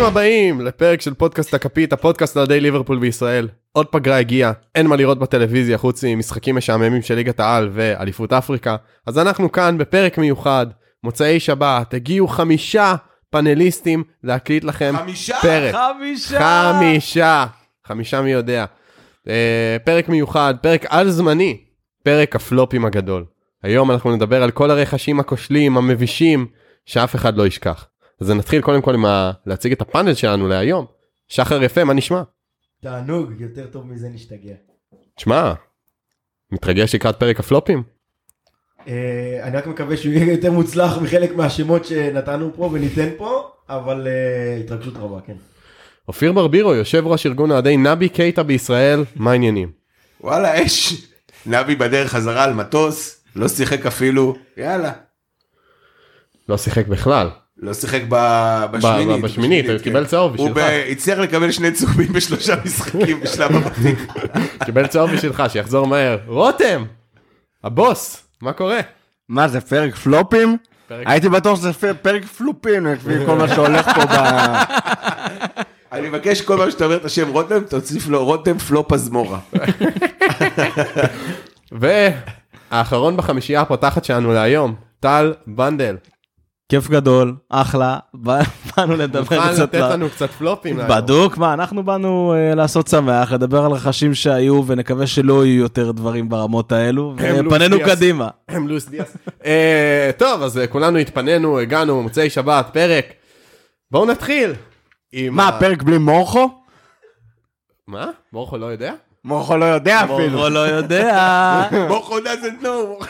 ברוכים הבאים לפרק של פודקאסט הכפית, הפודקאסט לאוהדי ליברפול בישראל. עוד פגרה הגיעה, אין מה לראות בטלוויזיה חוץ ממשחקים משעממים של ליגת העל ואליפות אפריקה. אז אנחנו כאן בפרק מיוחד, מוצאי שבת, הגיעו חמישה פאנליסטים להקליט לכם חמישה? פרק. חמישה! חמישה! חמישה מי יודע. אה, פרק מיוחד, פרק על זמני, פרק הפלופים הגדול. היום אנחנו נדבר על כל הרכשים הכושלים, המבישים, שאף אחד לא ישכח. אז נתחיל קודם כל עם ה... להציג את הפאנל שלנו להיום. שחר יפה, מה נשמע? תענוג, יותר טוב מזה נשתגע. תשמע, מתרגש לקראת פרק הפלופים? אה, אני רק מקווה שהוא יהיה יותר מוצלח מחלק מהשמות שנתנו פה וניתן פה, אבל אה, התרגשות רבה, כן. אופיר ברבירו, יושב ראש ארגון אוהדי נבי קייטה בישראל, מה העניינים? וואלה אש. נבי בדרך חזרה על מטוס, לא שיחק אפילו, יאללה. לא שיחק בכלל. לא שיחק ב- בשמינית. בשמינית, הוא. קיבל צהוב הוא בשבילך. ב- הצליח לקבל שני צהובים בשלושה משחקים בשלב הבתים. קיבל צהוב בשבילך, שיחזור מהר. רותם! הבוס, מה קורה? מה זה פרק פלופים? הייתי בטוח שזה פרק פלופים לפי כל מה שהולך פה ב... אני מבקש כל פעם שאתה אומר את השם רותם, תוסיף לו רותם פלופ הזמורה. והאחרון בחמישייה הפותחת שלנו להיום, טל בנדל. כיף גדול, אחלה, בא- באנו לדבר מוכן קצת, לתת ל- לנו קצת פלופים להיום. בדוק, מה, אנחנו באנו אה, לעשות שמח, לדבר על רכשים שהיו, ונקווה שלא יהיו יותר דברים ברמות האלו, ופנינו. קדימה. הם לואיס דיאס. אה, טוב, אז אה, כולנו התפנינו, הגענו, מוצאי שבת, פרק. בואו נתחיל. מה, ה- פרק בלי מורכו? מה? מורכו לא יודע? מורכו לא יודע אפילו. מורו לא יודע. מוכו doesn't know.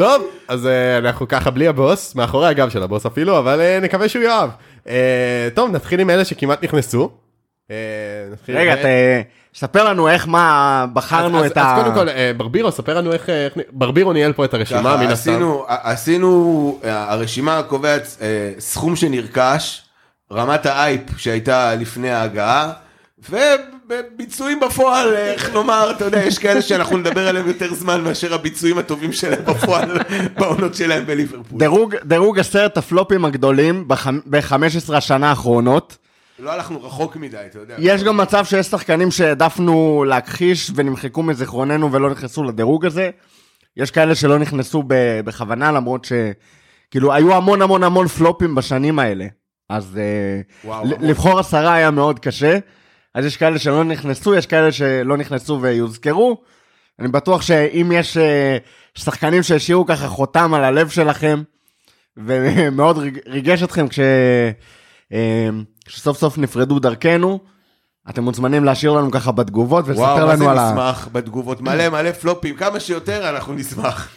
טוב, אז אה, אנחנו ככה בלי הבוס, מאחורי הגב של הבוס אפילו, אבל אה, נקווה שהוא יאהב. אה, טוב, נתחיל עם אלה שכמעט נכנסו. רגע, ספר לנו איך מה בחרנו אז- את אז ה... קודם כל, ברבירו, ספר לנו איך... ברבירו ניהל פה את הרשימה, מן הסתם. עשינו, הרשימה קובעת סכום שנרכש, רמת האייפ שהייתה לפני ההגעה, וביצועים בפועל, איך לומר, אתה יודע, יש כאלה שאנחנו נדבר עליהם יותר זמן מאשר הביצועים הטובים שלהם בפועל בעונות שלהם בליברפול. דירוג- דירוג עשרת הפלופים הגדולים ב-15 השנה האחרונות. לא הלכנו רחוק מדי, אתה יודע. יש גם מצב שיש שחקנים שהעדפנו להכחיש ונמחקו מזיכרוננו ולא נכנסו לדירוג הזה. יש כאלה שלא נכנסו בכוונה, למרות שכאילו היו המון המון המון פלופים בשנים האלה. אז אה, וואו, ל- המון. לבחור עשרה היה מאוד קשה. אז יש כאלה שלא נכנסו, יש כאלה שלא נכנסו ויוזכרו. אני בטוח שאם יש אה, שחקנים שהשאירו ככה חותם על הלב שלכם, ומאוד ריג- ריגש אתכם כש... אה, כשסוף סוף נפרדו דרכנו, אתם מוזמנים להשאיר לנו ככה בתגובות ולספר וואו, מה זה לנו על ה... נשמח בתגובות, מלא מלא פלופים, כמה שיותר אנחנו נשמח.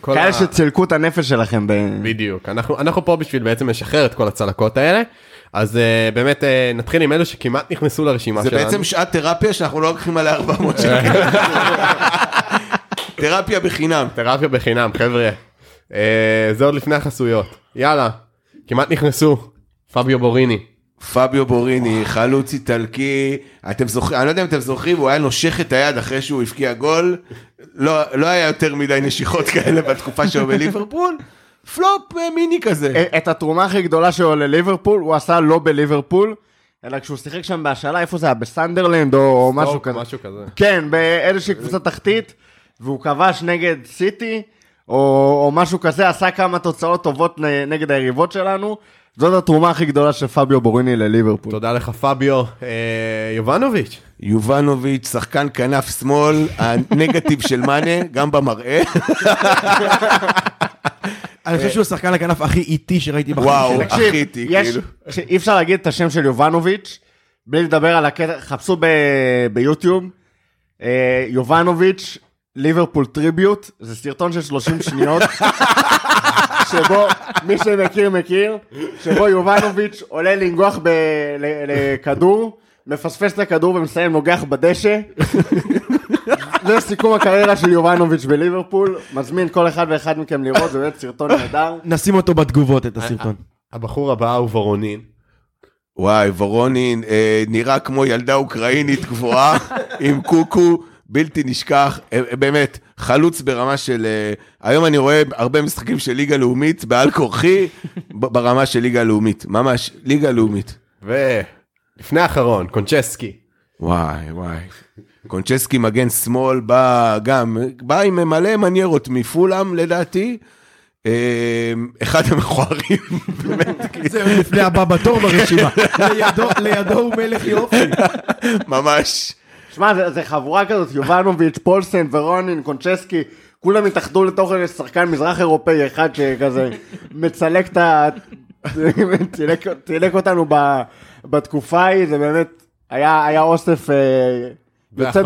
כל כאלה ה- שצילקו את הנפש שלכם ב... בדיוק, אנחנו, אנחנו פה בשביל בעצם לשחרר את כל הצלקות האלה. אז uh, באמת uh, נתחיל עם אלו שכמעט נכנסו לרשימה זה שלנו. בעצם שעת תרפיה שאנחנו לא לוקחים עליה 400 שקל. תרפיה בחינם. תרפיה בחינם, חבר'ה. Uh, זה עוד לפני החסויות. יאללה, כמעט נכנסו. פביו בוריני. פביו בוריני, חלוץ איטלקי, אתם זוכרים, אני לא יודע אם אתם זוכרים, הוא היה נושך את היד אחרי שהוא הבקיע גול, לא, לא היה יותר מדי נשיכות כאלה בתקופה שלו בליברפול, פלופ אה, מיני כזה. את התרומה הכי גדולה שלו לליברפול, הוא עשה לא בליברפול, אלא כשהוא שיחק שם בהשאלה, איפה זה היה? בסנדרלנד או משהו כזה. משהו כזה. כן, באיזושהי קבוצה תחתית, והוא כבש נגד סיטי, או, או משהו כזה, עשה כמה תוצאות טובות נגד היריבות שלנו. זאת התרומה הכי גדולה של פביו בוריני לליברפול. תודה לך פביו. אה, יובנוביץ'. יובנוביץ', שחקן כנף שמאל, הנגטיב של מאנה, גם במראה. אני חושב שהוא השחקן הכנף הכי איטי שראיתי בחיים וואו, שלי. תקשיב, הכי איטי, יש- כאילו. אי אפשר להגיד את השם של יובנוביץ' בלי לדבר על הקטע, חפשו ב- ביוטיוב, אה, יובנוביץ', ליברפול טריביוט, זה סרטון של 30 שניות, שבו, מי שמכיר מכיר, שבו יובנוביץ' עולה לנגוח ב- ל- לכדור, מפספס את הכדור ומסיים נוגח בדשא. זה סיכום הקריירה של יובנוביץ' בליברפול, מזמין כל אחד ואחד מכם לראות, זה באמת סרטון נהדר. נשים אותו בתגובות, את הסרטון. הבחור הבא הוא וורונין. וואי, וורונין אה, נראה כמו ילדה אוקראינית גבוהה, עם קוקו, בלתי נשכח, אה, אה, באמת, חלוץ ברמה של... אה, היום אני רואה הרבה משחקים של ליגה לאומית, בעל כורחי, ברמה של ליגה לאומית, ממש, ליגה לאומית. ולפני האחרון, קונצ'סקי. וואי, וואי. קונצ'סקי מגן שמאל בא גם, בא עם מלא מניירות מפולאם לדעתי. אה, אחד המכוערים, באמת, כאילו, זהו, לפני הבא בתור ברשימה. לידו- הוא מלך יופי. ממש. שמע, זה, זה חבורה כזאת, יובנוביץ', פולסן ורונין, קונצ'סקי, כולם התאחדו לתוך איזה שחקן מזרח אירופאי אחד שכזה מצלק את צילק, אותנו ב, בתקופה ההיא, זה באמת היה, אוסף אה, יוצא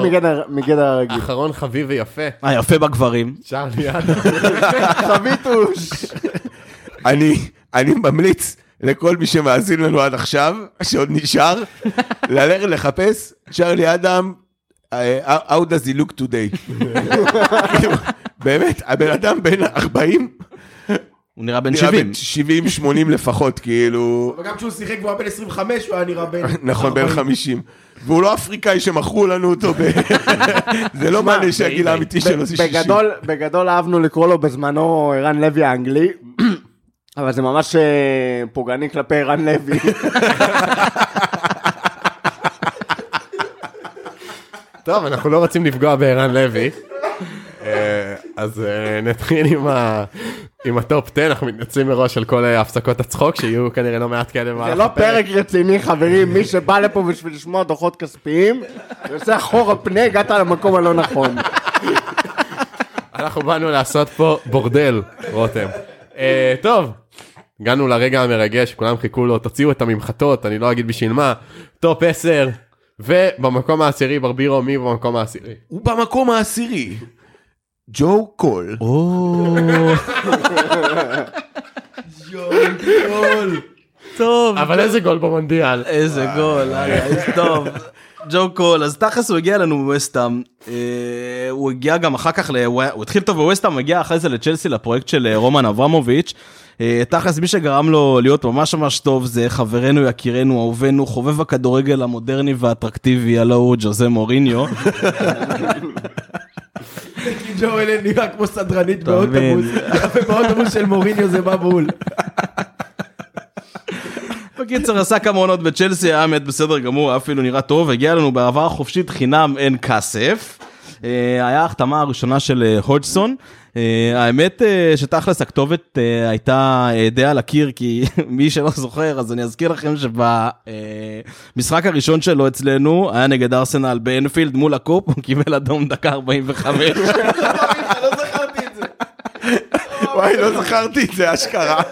מגדר, הרגיל. אחרון חביב ויפה. אה, יפה בגברים. צ'ארלי אדם. חביתוש. אני, אני ממליץ לכל מי שמאזין לנו עד עכשיו, שעוד נשאר, ללכת לחפש צ'רלי אדם, אה, How does he look today. כאילו, באמת, הבן אדם בן 40, הוא נראה בן נראה 70. בן 70-80 לפחות, כאילו, אבל גם כשהוא שיחק והוא היה בן 25, הוא היה נראה בן... נכון, בן 40. 50. והוא לא אפריקאי שמכרו לנו אותו, ב... זה לא מעניין שהגיל האמיתי שלו זה 60. בגדול, בגדול אהבנו לקרוא לו בזמנו ערן לוי האנגלי, אבל זה ממש אה, פוגעני כלפי ערן לוי. טוב, אנחנו לא רוצים לפגוע בערן לוי. אה, אז אה, נתחיל עם ה- עם הטופ 10, אנחנו מתנצלים מראש על כל אה, הפסקות הצחוק, שיהיו כנראה לא מעט כאלה זה במהלך לא הפרק. פרק רציני חברים, מי שבא לפה בשביל לשמוע דוחות כספיים, ועושה אחורה פנה, הגעת למקום הלא נכון. אנחנו באנו לעשות פה בורדל, רותם. טוב, הגענו לרגע המרגש, כולם חיכו לו, תוציאו את הממחטות, אני לא אגיד בשביל מה. טופ 10, ובמקום העשירי, ברבירו, מי במקום העשירי? הוא במקום העשירי. ג'ו קול. טוב, אבל איזה גול במונדיאל. איזה גול, אה, איזה טוב. ג'ו קול, אז תכלס הוא הגיע אלינו בווסטהאם, אה, הוא הגיע גם אחר כך, הוא התחיל טוב בווסטהאם, הגיע אחרי זה לצ'לסי לפרויקט של אה, רומן אברמוביץ'. אה, תכלס מי שגרם לו להיות ממש ממש טוב זה חברנו, יקירנו, אהובנו, חובב הכדורגל המודרני והאטרקטיבי, הלו הוא ג'וזה מוריניו. כי ג'ו אלן נראה כמו סדרנית. באוטובוס, ובאוטובוס של מוריניו זה בא בול. בקיצר עשה כמה עונות בצ'לסי, היה באמת בסדר גמור, היה אפילו נראה טוב, הגיע לנו בעבר חופשית חינם אין כסף. אה, היה ההחתמה הראשונה של אה, הודגסון. אה, האמת אה, שתכלס הכתובת אה, הייתה אה, די על הקיר, כי מי שלא זוכר, אז אני אזכיר לכם שבמשחק הראשון שלו אצלנו, היה נגד ארסנל באנפילד מול הקופ, הוא קיבל אדום דקה 45. וואי, לא זכרתי את זה, אשכרה.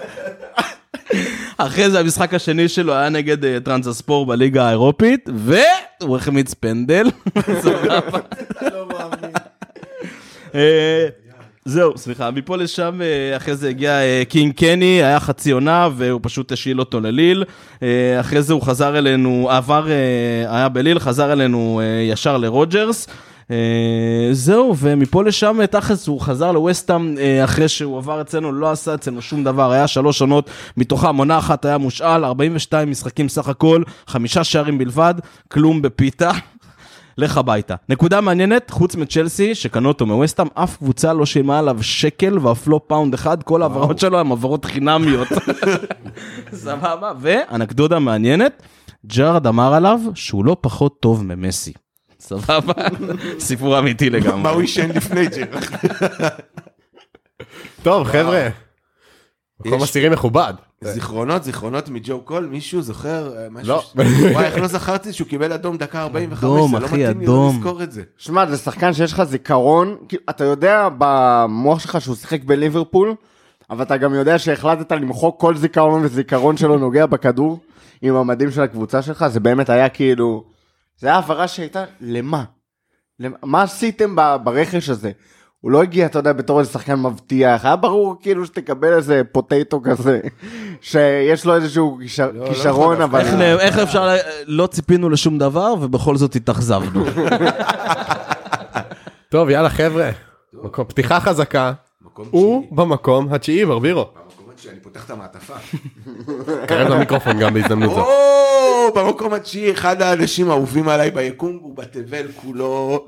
אחרי זה המשחק השני שלו היה נגד אה, טרבזונספור בליגה האירופית, והוא החמיץ פנדל. זהו, סליחה, מפה לשם, אה, אחרי זה הגיע אה, קינג קני, היה חצי עונה, והוא פשוט השאיל אותו לליל. אה, אחרי זה הוא חזר אלינו, עבר, היה בליל, חזר אלינו ישר לרוג'רס. זהו, ומפה לשם תכלס הוא חזר לווסטהאם אה, אחרי שהוא עבר אצלנו, לא עשה אצלנו שום דבר, היה שלוש עונות, מתוכם עונה אחת היה מושאל, 42 משחקים סך הכל, חמישה שערים בלבד, כלום בפיתה. לך הביתה. נקודה מעניינת, חוץ מצ'לסי, שקנו אותו מווסטהאם, אף קבוצה לא שילמה עליו שקל ואף לא פאונד אחד, כל ההעברות שלו הן העברות חינמיות. סבבה, ואנקדוטה מעניינת, ג'רארד אמר עליו שהוא לא פחות טוב ממסי. סבבה? סיפור אמיתי לגמרי. מה הוא עישן לפני ג'ר? טוב, חבר'ה. מקום עשירי מכובד. זיכרונות, זיכרונות מג'ו קול, מישהו זוכר אה, משהו? לא. וואי, איך לא זכרתי שהוא קיבל אדום דקה 45, אדום, זה לא מתאים לי לא אדום. לזכור את זה. שמע, זה שחקן שיש לך זיכרון, אתה יודע במוח שלך שהוא שיחק בליברפול, אבל אתה גם יודע שהחלטת למחוק כל זיכרון וזיכרון שלו נוגע בכדור עם המדים של הקבוצה שלך, זה באמת היה כאילו, זה היה העברה שהייתה, למה? למה? מה עשיתם ברכש הזה? הוא לא הגיע, אתה יודע, בתור איזה שחקן מבטיח, היה ברור כאילו שתקבל איזה פוטטו כזה, שיש לו איזשהו כישר- לא כישרון, נכון, אבל... איך אפשר, לא ציפינו לשום דבר ובכל זאת התאכזבנו. טוב, יאללה, חבר'ה. מקום- פתיחה חזקה. הוא. במקום התשיעי, ברבירו. במקום התשיעי, אני פותח את המעטפה. קרב למיקרופון גם בהזדמנות זו. או, במקום התשיעי, אחד האנשים האהובים עליי ביקום, ובתבל כולו,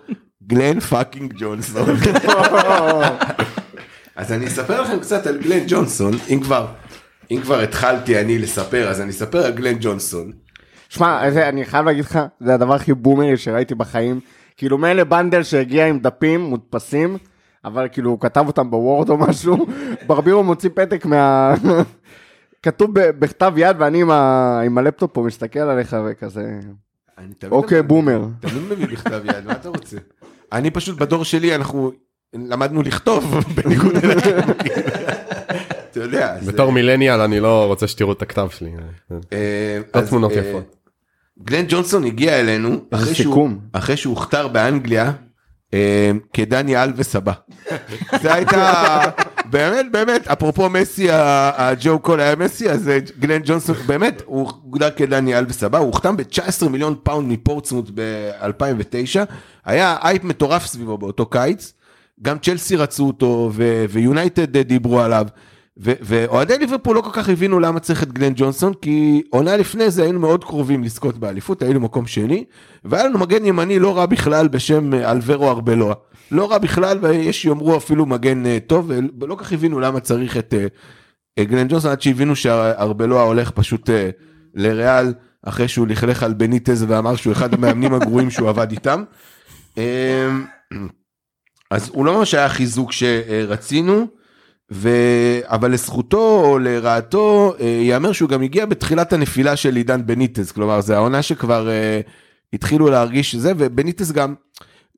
גלן fucking ג'ונסון. אז אני אספר לכם קצת על גלן ג'ונסון, אם כבר, אם כבר התחלתי אני לספר, אז אני אספר על גלן ג'ונסון. שמע, אני חייב להגיד לך, זה הדבר הכי בומרי שראיתי בחיים. כאילו מילא בנדל שהגיע עם דפים מודפסים, אבל כאילו הוא כתב אותם בוורד או משהו, ברבירו מוציא פתק מה... כתוב בכתב יד ואני עם, ה... עם הלפטופ פה מסתכל עליך וכזה, אוקיי בומר. תמיד מביא בכתב יד, מה אתה רוצה? אני פשוט בדור שלי, אנחנו למדנו לכתוב, בניגוד אליכם. אתה יודע. בתור מילניאל אני לא רוצה שתראו את הכתב שלי. אה, לא תמונות אה, יפות. גלן ג'ונסון הגיע אלינו אחרי שהוא, סיכום. אחרי שהוא הוכתר באנגליה אה, כדני אלווס הבא. זה הייתה באמת באמת אפרופו מסי הג'ו קול היה מסי אז אה, גלן ג'ונסון באמת הוא הוגדר כדני אלווס הבא הוא הוחתם ב-19 מיליון פאונד מפורטסמות' ב-2009. היה אייפ מטורף סביבו באותו קיץ. גם צ'לסי רצו אותו ויונייטד אה, דיברו עליו. ואוהדי ליברפול לא כל כך הבינו למה צריך את גלן ג'ונסון כי עונה לפני זה היינו מאוד קרובים לזכות באליפות היינו מקום שני והיה לנו מגן ימני לא רע בכלל בשם אה, אלברו ארבלואה לא רע בכלל ויש שיאמרו אפילו מגן אה, טוב ולא כל כך הבינו למה צריך את אה, אה, גלן ג'ונסון עד שהבינו שארבלואה הולך פשוט אה, לריאל אחרי שהוא לכלך על בניטז ואמר שהוא אחד המאמנים הגרועים שהוא עבד איתם. אה, אז הוא לא ממש היה חיזוק שרצינו. ו... אבל לזכותו או לרעתו אה, ייאמר שהוא גם הגיע בתחילת הנפילה של עידן בניטז כלומר זה העונה שכבר אה, התחילו להרגיש זה ובניטז גם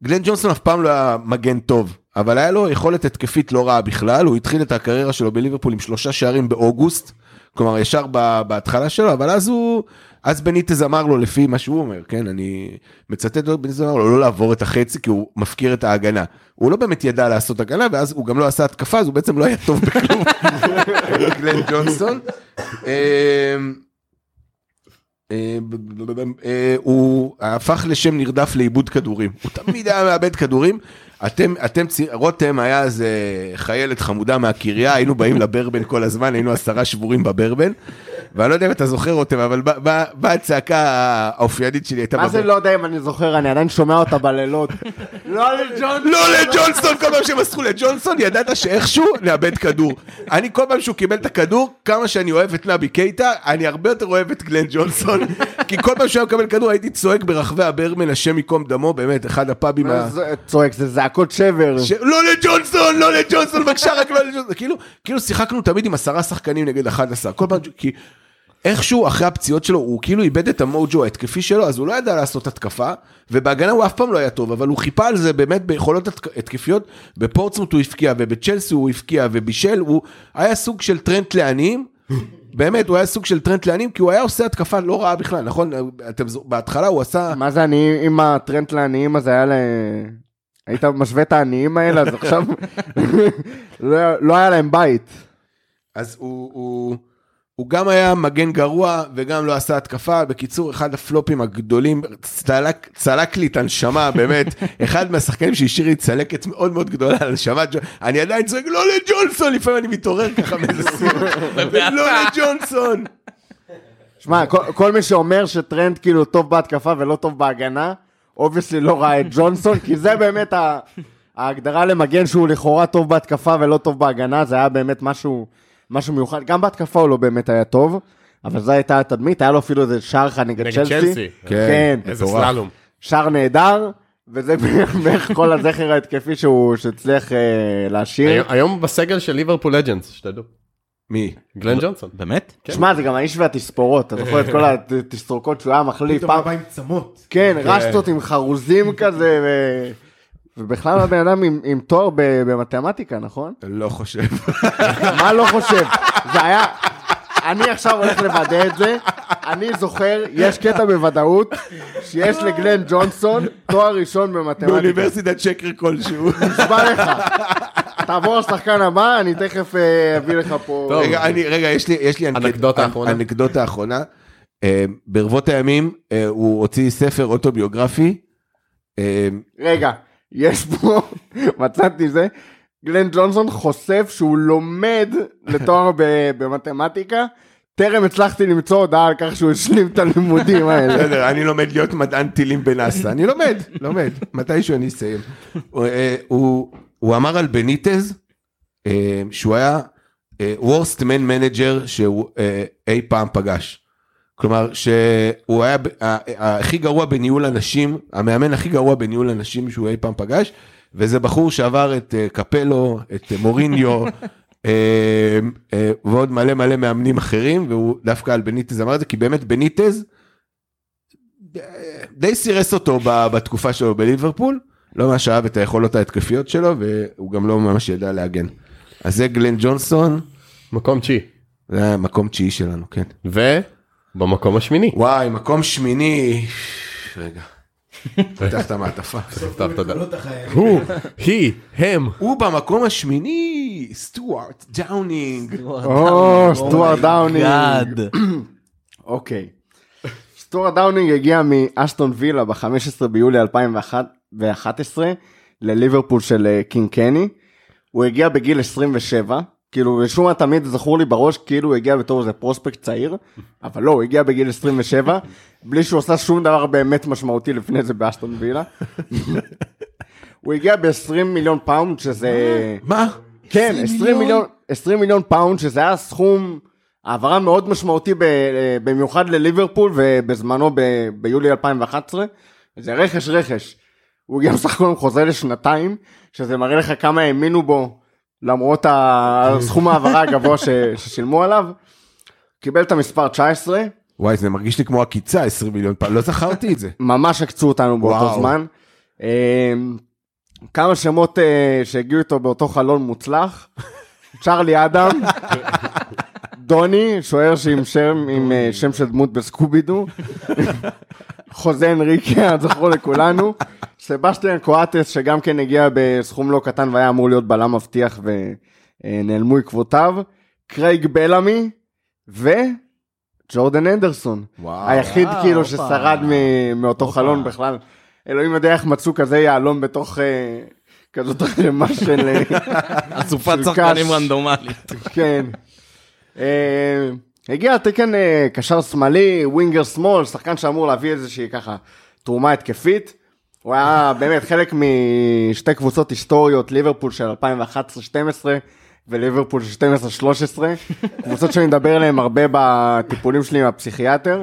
גלן ג'ונסון אף פעם לא היה מגן טוב אבל היה לו יכולת התקפית לא רעה בכלל הוא התחיל את הקריירה שלו בליברפול עם שלושה שערים באוגוסט כלומר ישר בהתחלה שלו אבל אז הוא אז בניטז אמר לו לפי מה שהוא אומר כן אני מצטט אותו בניטז אמר לו לא לעבור את החצי כי הוא מפקיר את ההגנה הוא לא באמת ידע לעשות הגנה ואז הוא גם לא עשה התקפה אז הוא בעצם לא היה טוב בכלום גלן ג'ונסון. אמ, אה, ב- ב- ב- ב- אה, הוא הפך לשם נרדף לאיבוד כדורים הוא תמיד היה מאבד כדורים אתם אתם רותם היה איזה חיילת חמודה מהקריה היינו באים לברבן כל הזמן היינו עשרה שבורים בברבן. ואני לא יודע אם אתה זוכר רותם אבל באה הצעקה האופיינית שלי הייתה מה זה. לא יודע אם אני זוכר, אני עדיין שומע אותה בלילות. לא לג'ון. לא לג'ונסון, כל פעם שהם מסרו לג'ונסון ידעת שאיכשהו נאבד כדור. אני כל פעם שהוא קיבל את הכדור, כמה שאני אוהב את נבי קייטה, אני הרבה יותר אוהב את גלן ג'ונסון. כי כל פעם שהוא היה מקבל כדור הייתי צועק ברחבי הברמן, השם ייקום דמו, באמת, אחד הפאבים ה... צועק, זה זעקות שבר. לא לג'ונסון, לא לג'ונסון, בבקשה, רק לא לג'ונסון. כאילו, כאילו שיחקנו תמיד עם עשרה שחקנים נגד 11, כל פעם, כי איכשהו אחרי הפציעות שלו, הוא כאילו איבד את המוג'ו ההתקפי שלו, אז הוא לא ידע לעשות התקפה, ובהגנה הוא אף פעם לא היה טוב, אבל הוא חיפה על זה באמת ביכולות התק- התקפיות, בפורצמוט הוא הבקיע, ובצ'לסי הוא הבקיע, ובישל, הוא היה סוג של טרנט לעניים. באמת, הוא היה סוג של טרנט לעניים, כי הוא היה עושה התקפה לא רעה בכלל, נכון? אתם, בהתחלה הוא עשה... מה זה אני, אם הטרנד לעניים הזה היה ל... היית משווה את העניים האלה, אז עכשיו לא לא היה להם בית. אז הוא, הוא, גם היה מגן גרוע וגם לא עשה התקפה. בקיצור, אחד הפלופים הגדולים, צלק, צלק לי את הנשמה, באמת. אחד מהשחקנים שהשאיר לי צלקת מאוד מאוד גדולה על הנשמה. אני עדיין צועק, לא לג'ונסון, לפעמים אני מתעורר ככה מאיזה סיום. לא לג'ונסון. שמע, כל, כל מי שאומר שטרנד כאילו טוב בהתקפה ולא טוב בהגנה, obviously לא ראה את ג'ונסון, כי זה באמת ה... ההגדרה למגן שהוא לכאורה טוב בהתקפה ולא טוב בהגנה, זה היה באמת משהו, משהו מיוחד. גם בהתקפה הוא לא באמת היה טוב, אבל זו הייתה התדמית, היה לו אפילו איזה שער אחד נגד נגד צ'לסי. צ'לסי. כן, איזה. סללום. שער נהדר, וזה בערך כל הזכר ההתקפי שהוא שהצליח אה, להשאיר. היום- בסגל של ליברפול לג'נדס, שתדעו. מי? גלן ג'ונסון. באמת? שמע, זה גם האיש והתספורות, אתה זוכר את כל התסרוקות שהוא היה מחליף, פתאום פעם, הבא עם צמות. כן, רשטות עם חרוזים כזה, ו... ובכלל הבן אדם עם, עם תואר ב- במתמטיקה, נכון? לא חושב. מה לא חושב? זה היה... אני עכשיו הולך לוודא את זה, אני זוכר, יש קטע בוודאות, שיש לגלן ג'ונסון תואר ראשון במתמטיקה. באוניברסיטת שקר כלשהו. נשבע לך. תעבור לשחקן הבא, אני תכף אה, אביא לך פה... טוב. רגע, אני, רגע, יש לי, יש לי אנקד- אנקדוטה אחרונה. אנקדוטה אחרונה. אה, ברבות הימים אה, הוא הוציא ספר אוטוביוגרפי. רגע, יש פה, מצאתי זה, גלן ג'ונסון חושף שהוא לומד לתואר במתמטיקה, טרם הצלחתי למצוא הודעה על כך שהוא השלים את הלימודים האלה. בסדר, אני לומד להיות מדען טילים בנאסא, אני לומד, לומד, מתישהו אני אסיים. אה, הוא, אמר על בניטז, אה, שהוא היה worst man manager שהוא אה, אי פעם פגש. כלומר שהוא היה הכי גרוע בניהול אנשים, המאמן הכי גרוע בניהול אנשים שהוא אי פעם פגש, וזה בחור שעבר את אה, קפלו, את אה, מוריניו, אה, ועוד מלא מלא מאמנים אחרים, והוא דווקא על בניטז אמר את זה, כי באמת בניטז די סירס אותו בתקופה שלו בליברפול, לא ממש אהב את היכולות ההתקפיות שלו, והוא גם לא ממש ידע להגן. אז זה גלן ג'ונסון, מקום תשיעי. זה המקום תשיעי שלנו, כן. ובמקום השמיני. וואי, מקום שמיני, רגע, פתח את המעטפה. הוא, היא, הם. הוא במקום השמיני, סטוארט דאונינג. או, סטוארט דאונינג. God. אוקיי. סטוארט דאונינג הגיע מאשטון וילה ב-15 ביולי 2011 לליברפול של אה, קינג קני. הוא הגיע בגיל 27, כאילו משום מה תמיד זכור לי בראש כאילו הוא הגיע בתור איזה prospect צעיר, אבל לא, הוא הגיע בגיל 27, בלי שהוא עשה שום דבר באמת משמעותי לפני זה באשטון וילה. הוא הגיע ב-20 מיליון פאונד, שזה... מה? כן, 20 מיליון, 20 מיליון פאונד, שזה היה סכום, העברה מאוד משמעותי ב, במיוחד לליברפול ובזמנו ב, ביולי 2011. זה רכש רכש. הוא הגיע בסך הכל עם חוזה לשנתיים, שזה מראה לך כמה האמינו בו למרות הסכום ההעברה הגבוה ש, ששילמו עליו. קיבל את המספר 19, וואי, זה מרגיש לי כמו עקיצה, 20 מיליון פעם, לא זכרתי את זה. ממש עקצו אותנו באותו וואו. זמן. אה, כמה שמות אה, שהגיעו איתו באותו חלון מוצלח, צ'רלי אדם, דוני, שוער שעם שם, עם אה, שם של דמות בסקובידו, חוזה אנריקה, זכור לכולנו, סבסטיאן קואטס שגם כן הגיע בסכום לא קטן והיה אמור להיות בלם מבטיח ונעלמו עקבותיו, קרייג בלאמי וג'ורדן אנדרסון, וואו. היחיד וואו, כאילו. ששרד מ- מאותו חלון בכלל. אלוהים יודע איך מצאו כזה יהלום בתוך אה, כזאת רמה של... אה, אסופת שחקנים. רנדומלית. כן. אה, הגיע על תקן אה, קשר שמאלי, ווינגר שמאל, שחקן שאמור להביא איזושהי ככה תרומה התקפית. הוא היה באמת חלק משתי קבוצות היסטוריות, ליברפול של 2011-2012 וליברפול של 12-13, קבוצות שאני מדבר עליהן הרבה בטיפולים שלי עם הפסיכיאטר,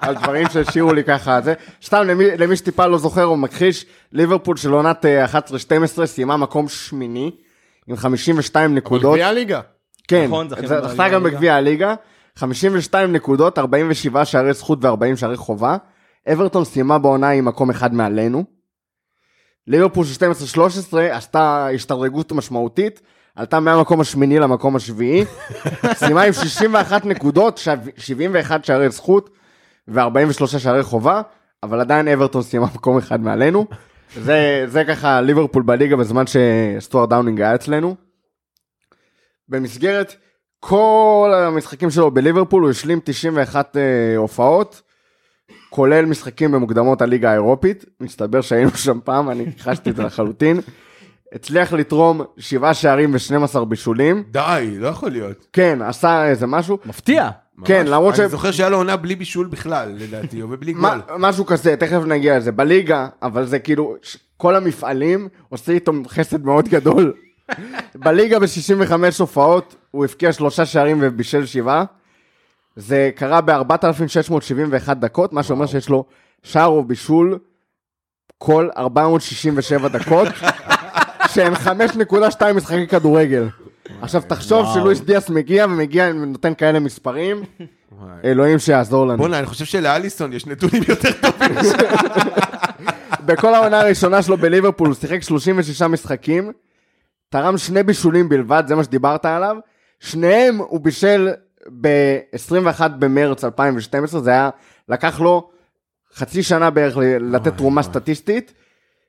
על דברים שהשאירו לי ככה זה. סתם למי, למי שטיפה לא זוכר או מכחיש, ליברפול של עונת אה, 11-12 סיימה מקום שמיני עם 52 נקודות. גביע הליגה. כן, נכון, זכתה גם. בגביע הליגה. 52 נקודות, 47 שערי זכות ו-40 שערי חובה. אברטון סיימה בעונה עם מקום אחד מעלינו. ליברפול של 12-13 עשתה השתדרגות משמעותית, עלתה מהמקום השמיני למקום השביעי. סיימה עם 61 נקודות, שב- 71 שערי זכות ו-43 שערי חובה, אבל עדיין אברטון סיימה מקום אחד מעלינו. זה, זה ככה ליברפול בליגה בזמן שסטואר דאונינג היה אצלנו. במסגרת כל המשחקים שלו בליברפול הוא השלים 91 אה, הופעות, כולל משחקים במוקדמות הליגה האירופית, מסתבר שהיינו שם פעם, אני הכחשתי את זה לחלוטין. הצליח לתרום 7 שערים ו-12 בישולים, די, לא יכול להיות. כן, עשה איזה משהו, מפתיע. כן, ממש. למרות ש... אני זוכר שהיה לו עונה בלי בישול בכלל, לדעתי, או ובלי מה- גול. משהו כזה, תכף נגיע לזה, בליגה, אבל זה כאילו, כל המפעלים עושים איתו חסד מאוד גדול. בליגה ב-65 הופעות, הוא הבקיע שלושה שערים ובישל שבעה. זה קרה ב-4,671 דקות, מה שאומר שיש לו שער או בישול כל 467 דקות, שהן 5.2 משחקי כדורגל. עכשיו תחשוב שלואיס דיאס מגיע ומגיע ונותן כאלה מספרים, אלוהים שיעזור לנו. בואנה, אני חושב שלאליסון יש נתונים יותר טובים. בכל העונה הראשונה שלו בליברפול הוא שיחק 36 משחקים, תרם שני בישולים בלבד, זה מה שדיברת עליו. שניהם הוא בישל ב-21 במרץ 2012, זה היה, לקח לו חצי שנה בערך לתת תרומה סטטיסטית.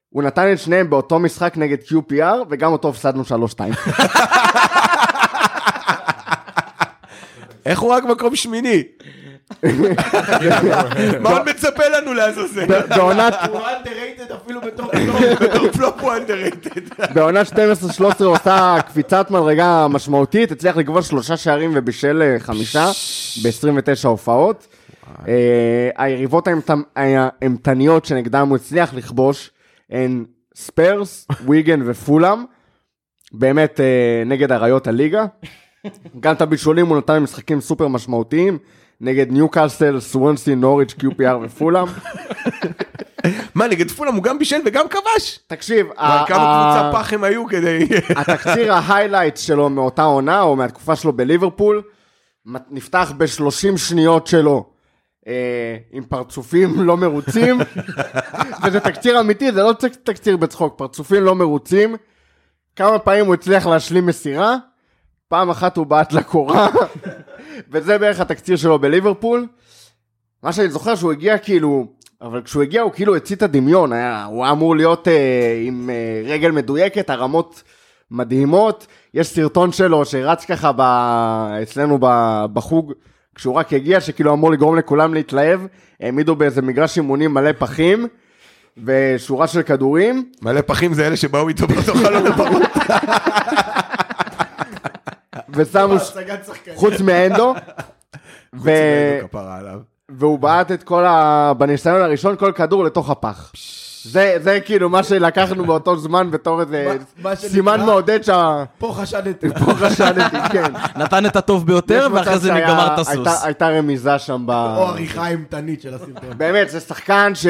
הוא נתן את שניהם באותו משחק נגד QPR, וגם אותו הפסדנו 3-2. איך הוא רק מקום שמיני? מה עוד מצפה לנו לעזאזל? בעונת הוא underrated אפילו בתור פלופ הוא underrated. בעונת 12-13 הוא עשה קפיצת מדרגה משמעותית, הצליח לכבוש שלושה שערים ובישל אה, חמישה ב-29 הופעות. אה, היריבות האימתנ- האימתניות שנגדם הוא הצליח לכבוש הן ספיירס, ויגן ופולאם, באמת אה, נגד אריות הליגה. גם את הבישולים הוא נתן במשחקים סופר משמעותיים, נגד ניוקאסל, סוונסי, נוריץ', QPR ופולאם. מה, נגד פולאם הוא גם בישל וגם כבש? תקשיב, כמה קבוצה פח הם היו כדי... התקציר ההיילייט שלו מאותה עונה, או מהתקופה שלו בליברפול, נפתח ב-30 שניות שלו. אה, עם פרצופים לא מרוצים, וזה תקציר אמיתי, זה לא תקציר בצחוק, פרצופים לא מרוצים. כמה פעמים הוא הצליח להשלים מסירה, פעם אחת הוא בעט לקורה, וזה בערך התקציר שלו בליברפול. מה שאני זוכר שהוא הגיע כאילו, אבל כשהוא הגיע הוא כאילו הצית הדמיון, היה, הוא היה אמור להיות אה, עם אה, רגל מדויקת, הרמות מדהימות. יש סרטון שלו שרץ ככה ב... אצלנו ב... בחוג, כשהוא רק הגיע, שכאילו אמור לגרום לכולם להתלהב, העמידו באיזה מגרש אימונים מלא פחים, ושורה של כדורים, מלא פחים זה אלה שבאו איתו באותו חלום לברות. ושמו, שחקנים. חוץ מאנדו, ו... והוא בעט את כל ה... בניסיון הראשון כל כדור לתוך הפח. זה, זה כאילו מה שלקחנו באותו זמן בתור איזה סימן מעודד שה... פה חשדתי. פה חשדתי, כן. נתן את הטוב ביותר, ואחרי זה נגמר את הייתה- הסוס. הייתה רמיזה שם ב... או עריכה אימתנית של הסרטון. באמת, זה שחקן ש...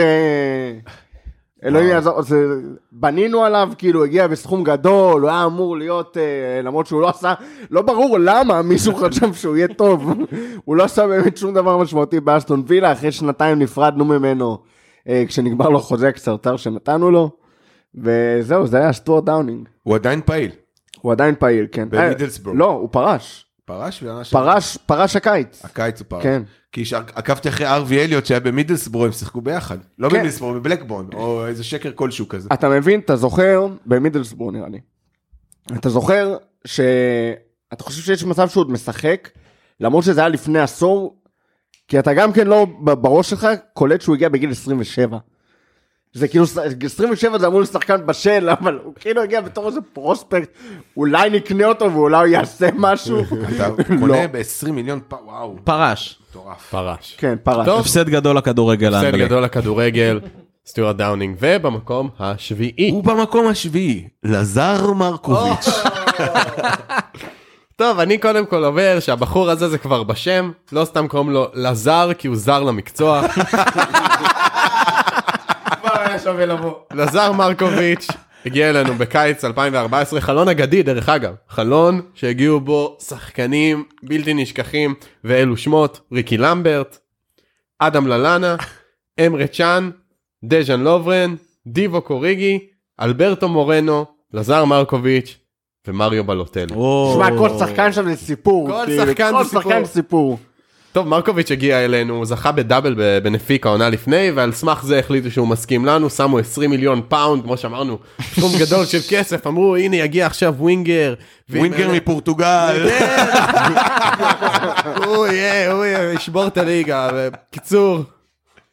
אלוהים יעזור, זה... בנינו עליו, כאילו, הגיע בסכום גדול, הוא היה אמור להיות, אה, למרות שהוא לא עשה, לא ברור למה מישהו חשב שהוא יהיה טוב. הוא לא עשה באמת שום דבר משמעותי באסטון וילה, אחרי שנתיים נפרדנו ממנו, אה, כשנגמר לו חוזה קצרצר שנתנו לו, וזהו, זה היה סטוארט דאונינג. הוא עדיין פעיל. הוא עדיין פעיל, כן. במידלסבורג. אה, לא, הוא פרש. פרש פרש, פרש הקיץ. הקיץ הוא פרש. כן. כי עקבתי אחרי הארווי אליוט שהיה במידלסבורג, הם שיחקו ביחד. לא כן. במידלסבורג, בבלקבורן, או איזה שקר כלשהו כזה. אתה מבין, אתה זוכר, במידלסבורג נראה לי, אתה זוכר ש... אתה חושב שיש מצב שהוא עוד משחק, למרות שזה היה לפני עשור, כי אתה גם כן לא, בראש שלך, קולט שהוא הגיע בגיל 27. זה כאילו, 27 זה אמור להיות שחקן בשל, אבל הוא כאילו הגיע בתור איזה פרוספקט, אולי נקנה אותו ואולי הוא יעשה משהו. אתה לא. קונה ב-20 מיליון וואו, פרש. מטורף. פרש. כן, פרש. טוב. הפסד גדול לכדורגל הפסד. גדול לכדורגל, סטיוארט דאונינג, ובמקום השביעי. הוא במקום השביעי, לזר מרקוביץ'. טוב, אני קודם כל אומר שהבחור הזה זה כבר בשם, לא סתם קוראים לו לזר כי הוא זר למקצוע. שווה לבוא. לזר מרקוביץ' הגיע אלינו בקיץ 2014, חלון אגדי דרך אגב, חלון שהגיעו בו שחקנים בלתי נשכחים, ואלו שמות, ריקי למברט, אדם ללאנה, אמרה צ'אן, דז'אן לוברן, דיבוק אוריגי, אלברטו מורנו, לזר מרקוביץ' ומריו בלוטלי. שמע, כל שחקן שם זה סיפור. כל כאילו, שחקן זה סיפור. טוב, מרקוביץ' הגיע אלינו, הוא זכה בדאבל בנפיק העונה לפני, ועל סמך זה החליטו שהוא מתאים לנו, שמו 20 מיליון פאונד, כמו שאמרנו, סכום גדול של כסף, אמרו, הנה יגיע עכשיו ווינגר. ווינגר מפורטוגל. הוא יהיה, הוא ישבור את הליגה. בקיצור,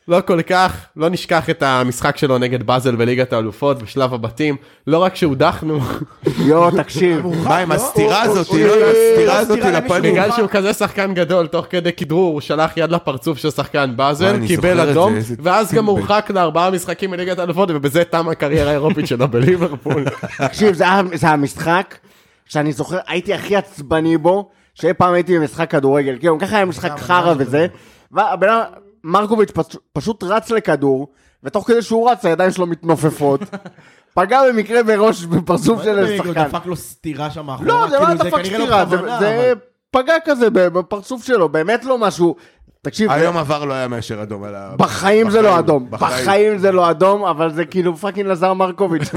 לא כל כך, לא נשכח את המשחק שלו נגד באזל בליגת האלופות בשלב הבתים, לא רק שהודחנו, יואו, תקשיב. מה עם הסתירה הזאת? לא, הסתירה הזאת. לפנים. בגלל שהוא כזה שחקן גדול, תוך כדי כדרור, הוא שלח יד לפרצוף של שחקן באזל, קיבל אדום, ואז גם. הורחק לארבעה משחקים בליגת האלופות, ובזה תמה הקריירה האירופית שלו בליברפול. תקשיב, זה המשחק שאני זוכר, הייתי הכי עצבני בו, שאי פעם הייתי במשחק כדורגל. כאילו, ככה היה משחק חרא וזה. מרקוביץ' פש- פשוט רץ לכדור, ותוך כדי שהוא רץ, הידיים שלו מתנופפות. פגע במקרה בראש, בפרצוף של איזה הוא שחקן. דפק לו סטירה שם מאחורה. לא, זה לא כאילו, דפק כנראה לא סטירה, זה- פגע כזה בפרצוף שלו, באמת לא משהו. תקשיב, היום עבר לא היה מאשר אדום על ה... בחיים זה לא אדום, בחיים. זה לא אדום, אבל זה כאילו fucking לזר מרקוביץ'.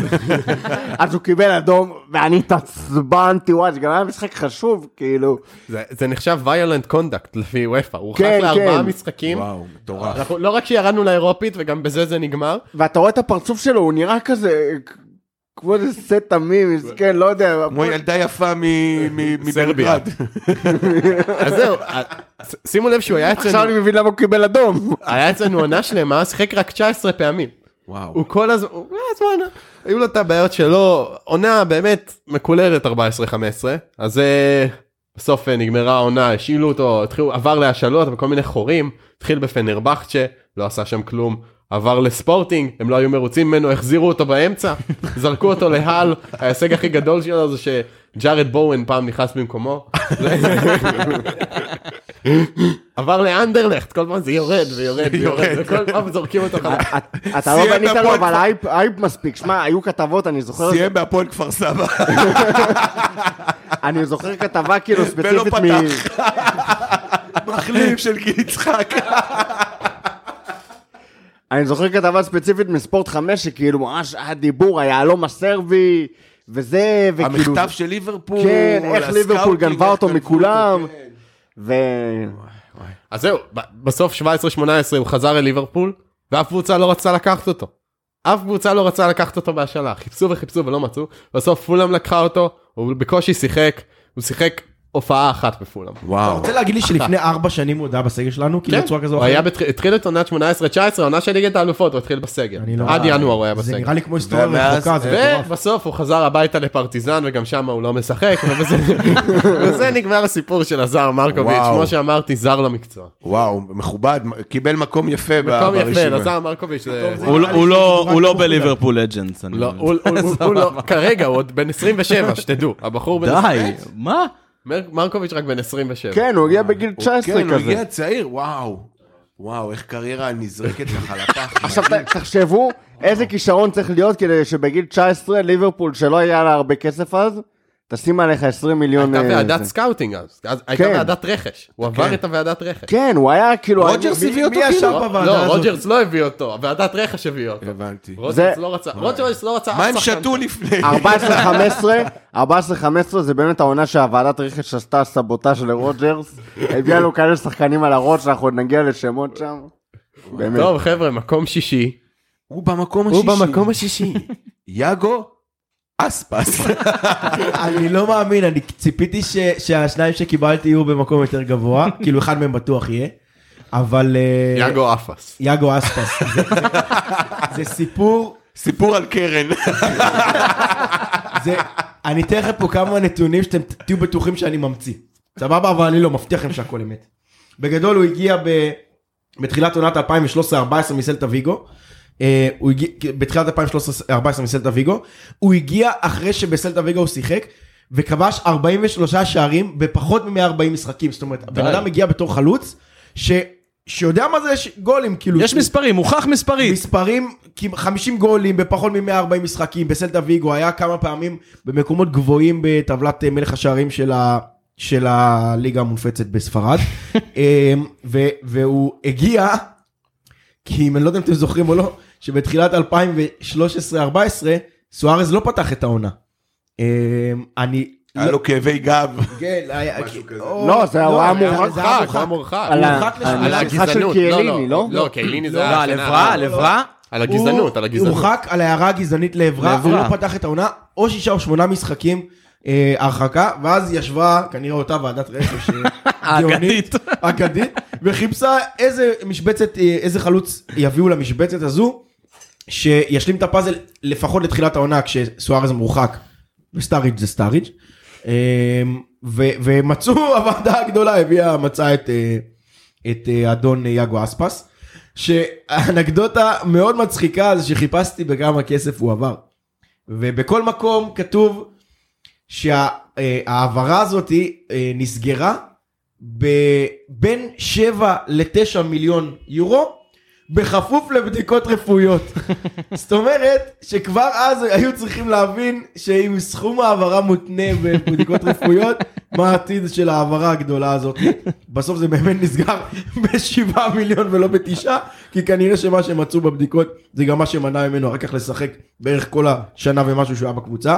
אז הוא קיבל אדום, ואני התעצבנתי, וואי, זה גם היה משחק חשוב, כאילו. זה זה נחשב violent conduct לפי וופא, הוא הורחק כן, לארבעה כן. משחקים. וואו, מטורף. לא רק שירדנו לאירופית, וגם בזה זה נגמר. ואתה רואה את הפרצוף שלו, הוא נראה כזה... כמו איזה סט תמים, מסכן, לא יודע. כמו ילדה יפה מ- מ- סרביה. מבלגרד. אז זהו, אה, שימו לב שהוא היה עכשיו אצלנו, אני מבין למה הוא קיבל אדום. היה אצלנו עונה שלמה, שיחק רק 19 פעמים. וואו. הוא כל הזמן, הזמן, היו לו את הבעיות שלו, עונה באמת מקולרת 14-15, אז אה, בסוף אה, נגמרה העונה, השאילו אותו, עבר להשאלות וכל מיני חורים, התחיל בפנרבכצ'ה, לא עשה שם כלום, עבר לספורטינג, הם לא היו מרוצים ממנו, החזירו אותו באמצע, זרקו אותו להל, ההישג הכי גדול שלו זה שג'ארד בואן פעם נכנס במקומו. עבר לאנדרלכט, כל פעם זה יורד ויורד ויורד, וכל פעם זורקים אותו חזרה. אתה לא בנית לו, אבל אייפ- מספיק. שמע, היו כתבות, אני זוכר, סיים בהפועל כפר סבא. אני זוכר כתבה כאילו ולא ספציפית מ... פתח. מחליף של גיל יצחק. אני זוכר כתבה ספציפית מספורט 5, שכאילו ממש היה דיבור, היהלום הסרבי, וזה, וכאילו... המכתב של ליברפול. כן, איך ליברפול גנבה אותו גנבו מכולם. כן. ו... אז זהו, בסוף 17-18 הוא חזר אל ליברפול, ואף קבוצה לא רצתה לקחת אותו. אף קבוצה לא רצה לקחת אותו בהשאלה, חיפשו וחיפשו ולא מצאו, בסוף פולאם לקחה אותו, הוא בקושי שיחק, הוא שיחק הופעה אחת בפולאם. אתה וואו. רוצה להגיד לי שלפני ארבע שנים הוא היה בסגל שלנו? כאילו כן, בצורה כזו או הוא היה אחרת? התחיל את עונת 18-19, עונה של ליגת האלופות, הוא התחיל בסגל. אני לא- עד ינואר הוא היה זה בסגל. נראה לי כמו היסטוריה רחוקה, זה מטורף. ובסוף הוא חזר הביתה לפרטיזן וגם שם הוא לא משחק, וזה נגמר הסיפור של הזר מרקוביץ'. כמו שאמרתי, זר למקצוע. וואו, מכובד, קיבל מקום יפה ב- מקום יפה, ברשימה. לזר מרקוביץ' זה... הוא לא- לא- הוא לא בליברפול לג'נדס. לא, מבין. הוא- הוא- הוא- הוא כרגע הוא עוד בן 27, שתדעו, הבחור בן... די, מה? מר- מרקוביץ' רק בן 27. כן, הוא הגיע בגיל 19 כן, הוא כזה. הגיע צעיר, וואו. וואו, איך קריירה נזרקת לך לפח. עכשיו ת- תחשבו איזה כישרון צריך להיות כדי שבגיל 19 ליברפול שלא היה לה הרבה כסף אז, תשים עליך 20 מיליון. הייתה אה, ועדת זה. scouting אז, אז הייתה כן. ועדת רכש, הוא עבר את הוועדת רכש. כן, הוא היה כאילו... רוג'רס הביא אותו כאילו? בוועדה לא? רוג'רס לא הביא אותו, הוועדת רכש הביא אותו. הבנתי. רוג'רס לא רצה, רוג'רס לא רצה מה הם שתו. לפני? 14-15, 14-15 זה באמת העונה שהוועדת רכש עשתה סבוטאז' לרוג'רס, הביאה לו כאלה שחקנים על הראש, שאנחנו עוד נגיע לשמות שם. טוב חבר'ה, מקום שישי, הוא במקום הוא השישי. במקום השישי. יאגו אספס. אני לא מאמין, אני ציפיתי ש- שהשניים שקיבלתי יהיו במקום יותר גבוה, כאילו אחד מהם בטוח יהיה, אבל... אה, יאגו אפס. יאגו אספס. זה- זה- זה סיפור, סיפור על קרן. זה... אני אתן לכם פה כמה נתונים שאתם תהיו בטוחים שאני ממציא. סבבה? אבל אני לא, מבטיח לכם שהכל אמת. בגדול הוא הגיע ב... בתחילת עונת 2013-2014 מסלטה ויגו. אה, הוא הגיע, בתחילת 2013-2014 מסלטה ויגו. הוא הגיע אחרי שבסלטה ויגו הוא שיחק. וכבש 43 שערים בפחות מ-140 משחקים. זאת אומרת, הבן אדם הגיע בתור חלוץ, ש... שיודע מה זה ש- גולים, כאילו. יש מספרים, מספרית. מספרים, כמעט 50 גולים בפחות מ-140 משחקים, בסלטה ויגו, היה כמה פעמים במקומות גבוהים בטבלת אה, מלך השערים של, ה, של הליגה המונפצת בספרד. אמ, ו, והוא הגיע, כי אם אני לא יודע אם אתם זוכרים או לא, שבתחילת 2013-2014, סוארז לא פתח את העונה. אמ, אני... היה לו כאבי גב. כן, היה... או- לא, זה הוא היה מורחק. זה היה מורחק, הוא היה מורחק. על ה- מורחק על לשלושה. השיחה של קיאליני, לא? לא, קיאליני זה לא, היה... על עברה, על עברה. על הגזענות, על הוא הגזענות. הורחק על ההערה הגזענית לעברה, הוא לעברה. לא פתח את העונה, או שישה או שמונה משחקים אה, הרחקה, ואז ישבה כנראה אותה ועדת רכש אה, האגדית. גאונית, אגדית, וחיפשה איזה משבצת, אה, איזה חלוץ יביאו למשבצת הזו, שישלים את הפאזל לפחות לתחילת העונה כשסוארז מורחק, וסטאריג' זה סטאריג', אה, ו- ומצאו, הוועדה הגדולה הביאה, מצאה את, אה, את אה, אדון יאגו אספס, שהאנקדוטה מאוד מצחיקה זה שחיפשתי בכמה כסף הוא עבר. ובכל מקום כתוב שההעברה הזאת אה, נסגרה בין 7 ל-9 מיליון יורו, בכפוף לבדיקות רפואיות. זאת אומרת שכבר אז היו צריכים להבין שעם סכום העברה מותנה בבדיקות רפואיות, מה העתיד של ההעברה הגדולה הזאת. בסוף זה באמת נסגר ב-7 מיליון ולא בתשעה, כי כנראה שמה שהם מצאו בבדיקות זה גם מה שמנע ממנו אחר כך לשחק בערך כל השנה ומשהו שהוא היה בקבוצה.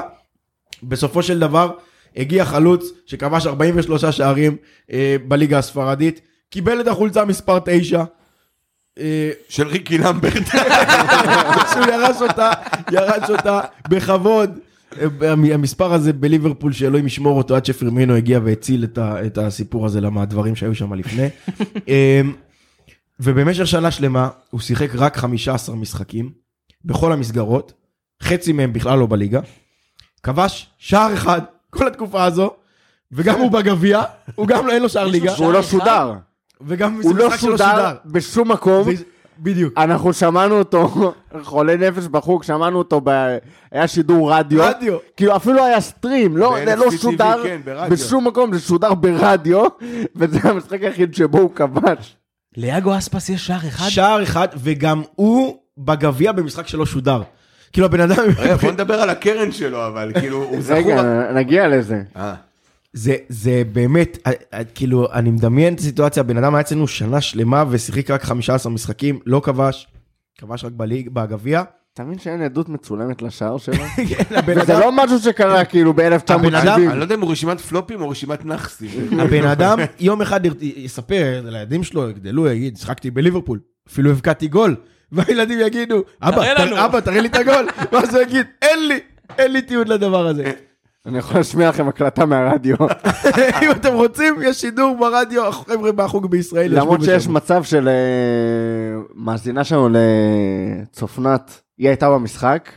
בסופו של דבר הגיע חלוץ שכבש 43 שערים אה, בליגה הספרדית, קיבל את החולצה מספר 9, אה, של ריקי למברט. שהוא ירש אותה, ירש אותה בכבוד. אה, המספר הזה בליברפול, שאלוהים ישמור אותו עד שפרמינו הגיע והציל את, הסיפור הזה מהדברים שהיו שם לפני. אה, ובמשך שנה שלמה הוא שיחק רק 15 משחקים בכל המסגרות, חצי מהם בכלל לא בליגה. כבש שער אחד כל התקופה הזו, וגם הוא בגביע, הוא גם לא, אין לו שער ליגה, והוא לא שודר. וגם הוא לא שודר בשום מקום. זה- בדיוק. אנחנו שמענו אותו, חולה נפש בחוג, שמענו אותו, ב... היה שידור רדיו. רדיו. כאילו אפילו היה סטרים, לא, זה לא שודר כן, ברדיו. בשום מקום, זה שודר ברדיו, וזה המשחק היחיד שבו הוא כבש. ליאגו אספס יש שער אחד? שער אחד, וגם הוא בגביע במשחק שלא שודר. כאילו הבן אדם, רגע, בוא נדבר על הקרן שלו, אבל כאילו, הוא זכור... רגע, נגיע לזה. זה, זה באמת, אה, אה, כאילו, אני מדמיין את הסיטואציה, הבן אדם היה אצלנו שנה שלמה ושיחק רק 15 משחקים, לא כבש, כבש רק בליג, בגביע. אתה מבין שאין עדות מצולמת לשער שלו? כן, וזה אדם, לא משהו שקרה כאילו הבן אדם- ב-1970. אני לא יודע אם הוא רשימת פלופים או רשימת נאחסים. הבן אדם יום אחד יספר לילדים שלו, יגדלו, יגיד, שחקתי בליברפול, אפילו הבקעתי גול. והילדים יגידו, אבא, תראה ת- לנו." אבא, תראה לי את הגול. ואז הוא יגיד, אין לי, אין לי תיעוד לדבר הזה. אני יכול להשמיע לכם הקלטה מהרדיו. אם אתם רוצים, יש שידור ברדיו, החבר'ה מהחוג בישראל. למרות שיש. מצב של אה, מאזינה שלנו לצופנת, היא הייתה במשחק,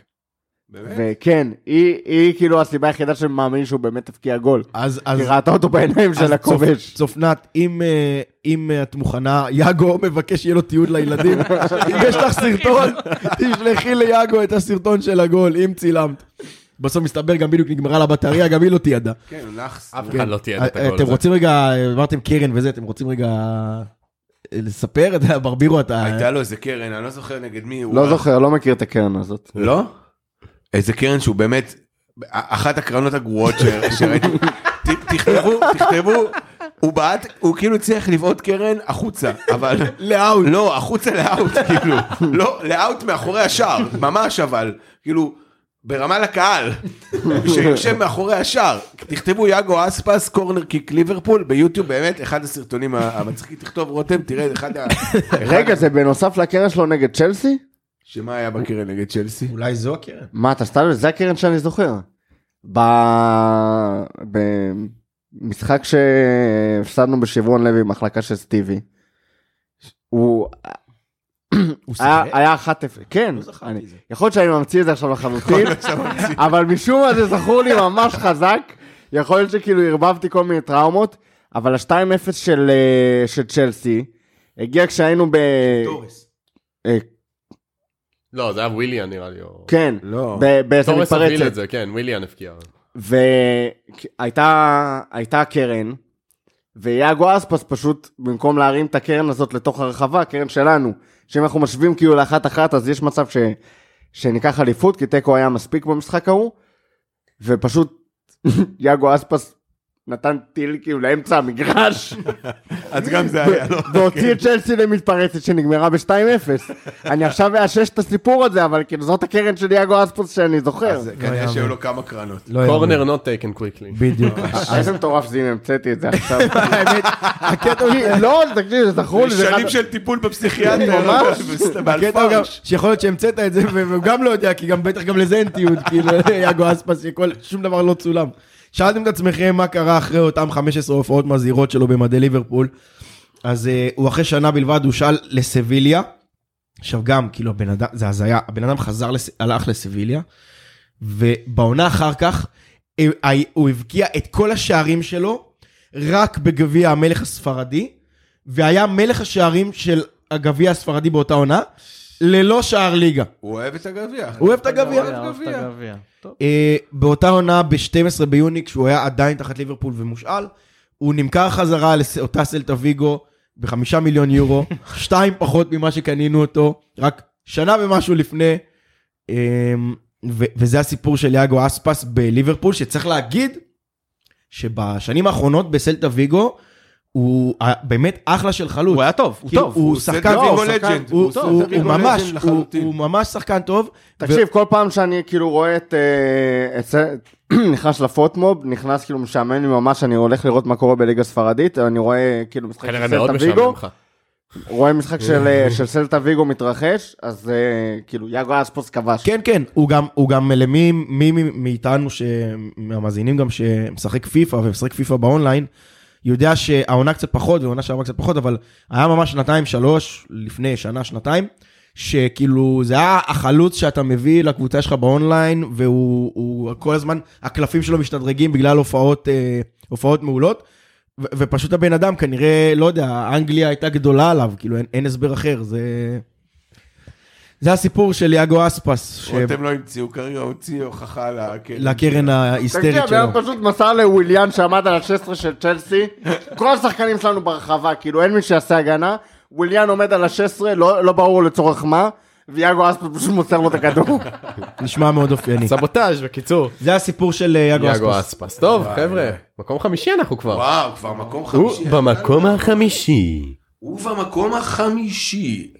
באמת? וכן, היא היא כאילו הסיבה היחידה שמאמין שהוא באמת הבקיע גול. אז, אז, היא ראתה אותו בעיניים של הכובש. צופ- צופנת, אם, אה, אם את מוכנה, יאגו מבקש שיהיה לו תיעוד לילדים. אם יש לך סרטון, תשלחי ליאגו את הסרטון של הגול, אם צילמת. בסוף מסתבר גם בדיוק נגמרה לה בטריה, גם היא לא תיעדה. כן, נאחס. אף אחד לא תיעד את אה, הגול אתם הזה. רוצים רגע, אמרתם קרן וזה, אתם רוצים רגע אה, לספר את הברבירו, אתה... הייתה לו איזה קרן, אני לא זוכר נגד מי הוא. לא זוכר, לא מכיר את הקרן הזאת. לא? איזה קרן שהוא באמת, אחת הקרנות הגרועות שראיתי. תכתבו, תכתבו, הוא בעט, הוא כאילו הצליח לבעוט קרן החוצה, אבל... לאאוט. לא, החוצה לאאוט, כאילו. לא, לאאוט מאחורי השער, ממש אבל. כאילו, ברמה לקהל, שיושב מאחורי השער. תכתבו יאגו אספס, קורנר קיק ליברפול, ביוטיוב באמת אחד הסרטונים המצחיקים. תכתוב רותם, תראה, אחד ה... רגע, זה בנוסף לקרן שלו נגד צ'לסי? שמה היה בקרן נגד צ'לסי? אולי זו הקרן. מה, אתה סתם, זה הקרן שאני זוכר. ב... במשחק שהפסדנו בשברון לוי במחלקה של סטיבי, הוא הוא היה- שיחק? היה 1-0, כן, לא זכרתי את זה. יכול להיות שאני ממציא את זה עכשיו לחלוטין, אבל משום מה זה זכור לי ממש חזק, יכול להיות שכאילו ערבבתי כל מיני טראומות, אבל ה-2-0 של אה, של צ'לסי, הגיע כשהיינו ב... תורס. אה, לא, זה היה וויליאן נראה לי. כן, לא. ב- באיזה תורס הוביל מתפרצת. את זה, כן, וויליאן הבקיע. והייתה הייתה קרן, ויאגו אספס פשוט, במקום להרים את הקרן הזאת לתוך הרחבה, הקרן שלנו, שאם אנחנו משווים כאילו לאחת אחת, אז יש מצב ש, שניקח אליפות, כי תיקו היה מספיק במשחק ההוא, ופשוט יאגו אספס נתן טיל כאילו לאמצע המגרש, אז גם זה היה, לא? והוציא את צ'לסי למתפרצת שנגמרה ב-2-0. אני עכשיו אאשש את הסיפור הזה, אבל כאילו זאת הקרן של יאגו אספוס שאני זוכר. אז כנראה שהיו לו כמה קרנות. לא קורנר not taken quickly. בדיוק. איזה מטורף זה אם המצאתי את זה עכשיו. האמת, הקטע הוא... לא, תקשיב, זה זכור לי, שנים של טיפול בפסיכיאטר. ממש. הקטע הוא גם שיכול להיות שהמצאת את זה והוא גם לא יודע כי גם בטח גם לזה אין תיעוד כאילו יאגו אספס שום דבר לא צולם. שאלתם את עצמכם מה קרה אחרי אותם 15 הופעות מזהירות שלו במדי ליברפול. אז אה, הוא אחרי שנה בלבד הושאל לסביליה. עכשיו גם כאילו הבן אדם זה הזיה הבן אדם חזר לס- הלך לסביליה. ובעונה אחר כך אה, אה, הוא הבקיע את כל השערים שלו רק בגביע המלך הספרדי. והיה מלך השערים של הגביע הספרדי באותה עונה, ללא שער ליגה. הוא אוהב את הגביע. הוא אוהב את הגביע. אה, באותה עונה, ב-12 ביוני, כשהוא היה עדיין תחת ליברפול ומושאל, הוא נמכר חזרה לאותה סלטה ויגו בחמישה מיליון יורו, שתיים פחות ממה שקנינו אותו, רק שנה ומשהו לפני. ו- וזה הסיפור של יאגו אספס בליברפול, שצריך להגיד שבשנים האחרונות בסלטה ויגו, הוא באמת אחלה של חלוץ. הוא היה טוב, הוא טוב. הוא הוא שחקן טוב, ויגו שחקן-. הוא- הוא הוא- הוא ממש, הוא-. הוא שחקן טוב. תקשיב, כל פעם שאני כאילו רואה את... אה, נכנס לפוטמוב, נכנס כאילו משעמם לי ממש, אני הולך לראות מה קורה בליגה הספרדית, אני רואה כאילו משחק של סלטה ויגו. רואה משחק של, אה, של סלטה ויגו מתרחש, אז אה, כאילו יאגו אספוס כבש. כן, כן, הוא גם, הוא גם למי מי מי מאיתנו, מהמאזינים גם שמשחק פיפא ומשחק פיפא באונליין, יודע שהעונה קצת פחות והעונה שעברה קצת פחות, אבל היה ממש שנתיים, שלוש, לפני שנה, שנתיים, שכאילו זה היה החלוץ שאתה מביא לקבוצה שלך באונליין, והוא הוא, כל הזמן, הקלפים שלו משתדרגים בגלל הופעות, אה, הופעות מעולות. ו- ופשוט הבן אדם כנראה, לא יודע, אנגליה הייתה גדולה עליו, כאילו אין, אין הסבר אחר, זה... זה הסיפור של יאגו אספס. רותם לא המציאו, כרגע הוציא הוכחה לקרן. ההיסטרית תקשיב, שלו. היום פשוט מסר לוויליאן שעמד על ה-16 של צ'לסי, כל השחקנים שלנו ברחבה, כאילו אין מי שיעשה הגנה, וויליאן עומד על ה-16, לא לא ברור לצורך מה, ויאגו אספס פשוט מוסר לו את הכדור. נשמע מאוד אופייני. סבוטאז' בקיצור. זה הסיפור של אה, יאגו יאגו אספס. טוב, חבר'ה, מקום חמישי אנחנו כבר. וואו, כבר מקום הוא חמישי. במקום החמישי. ובמקום החמישי,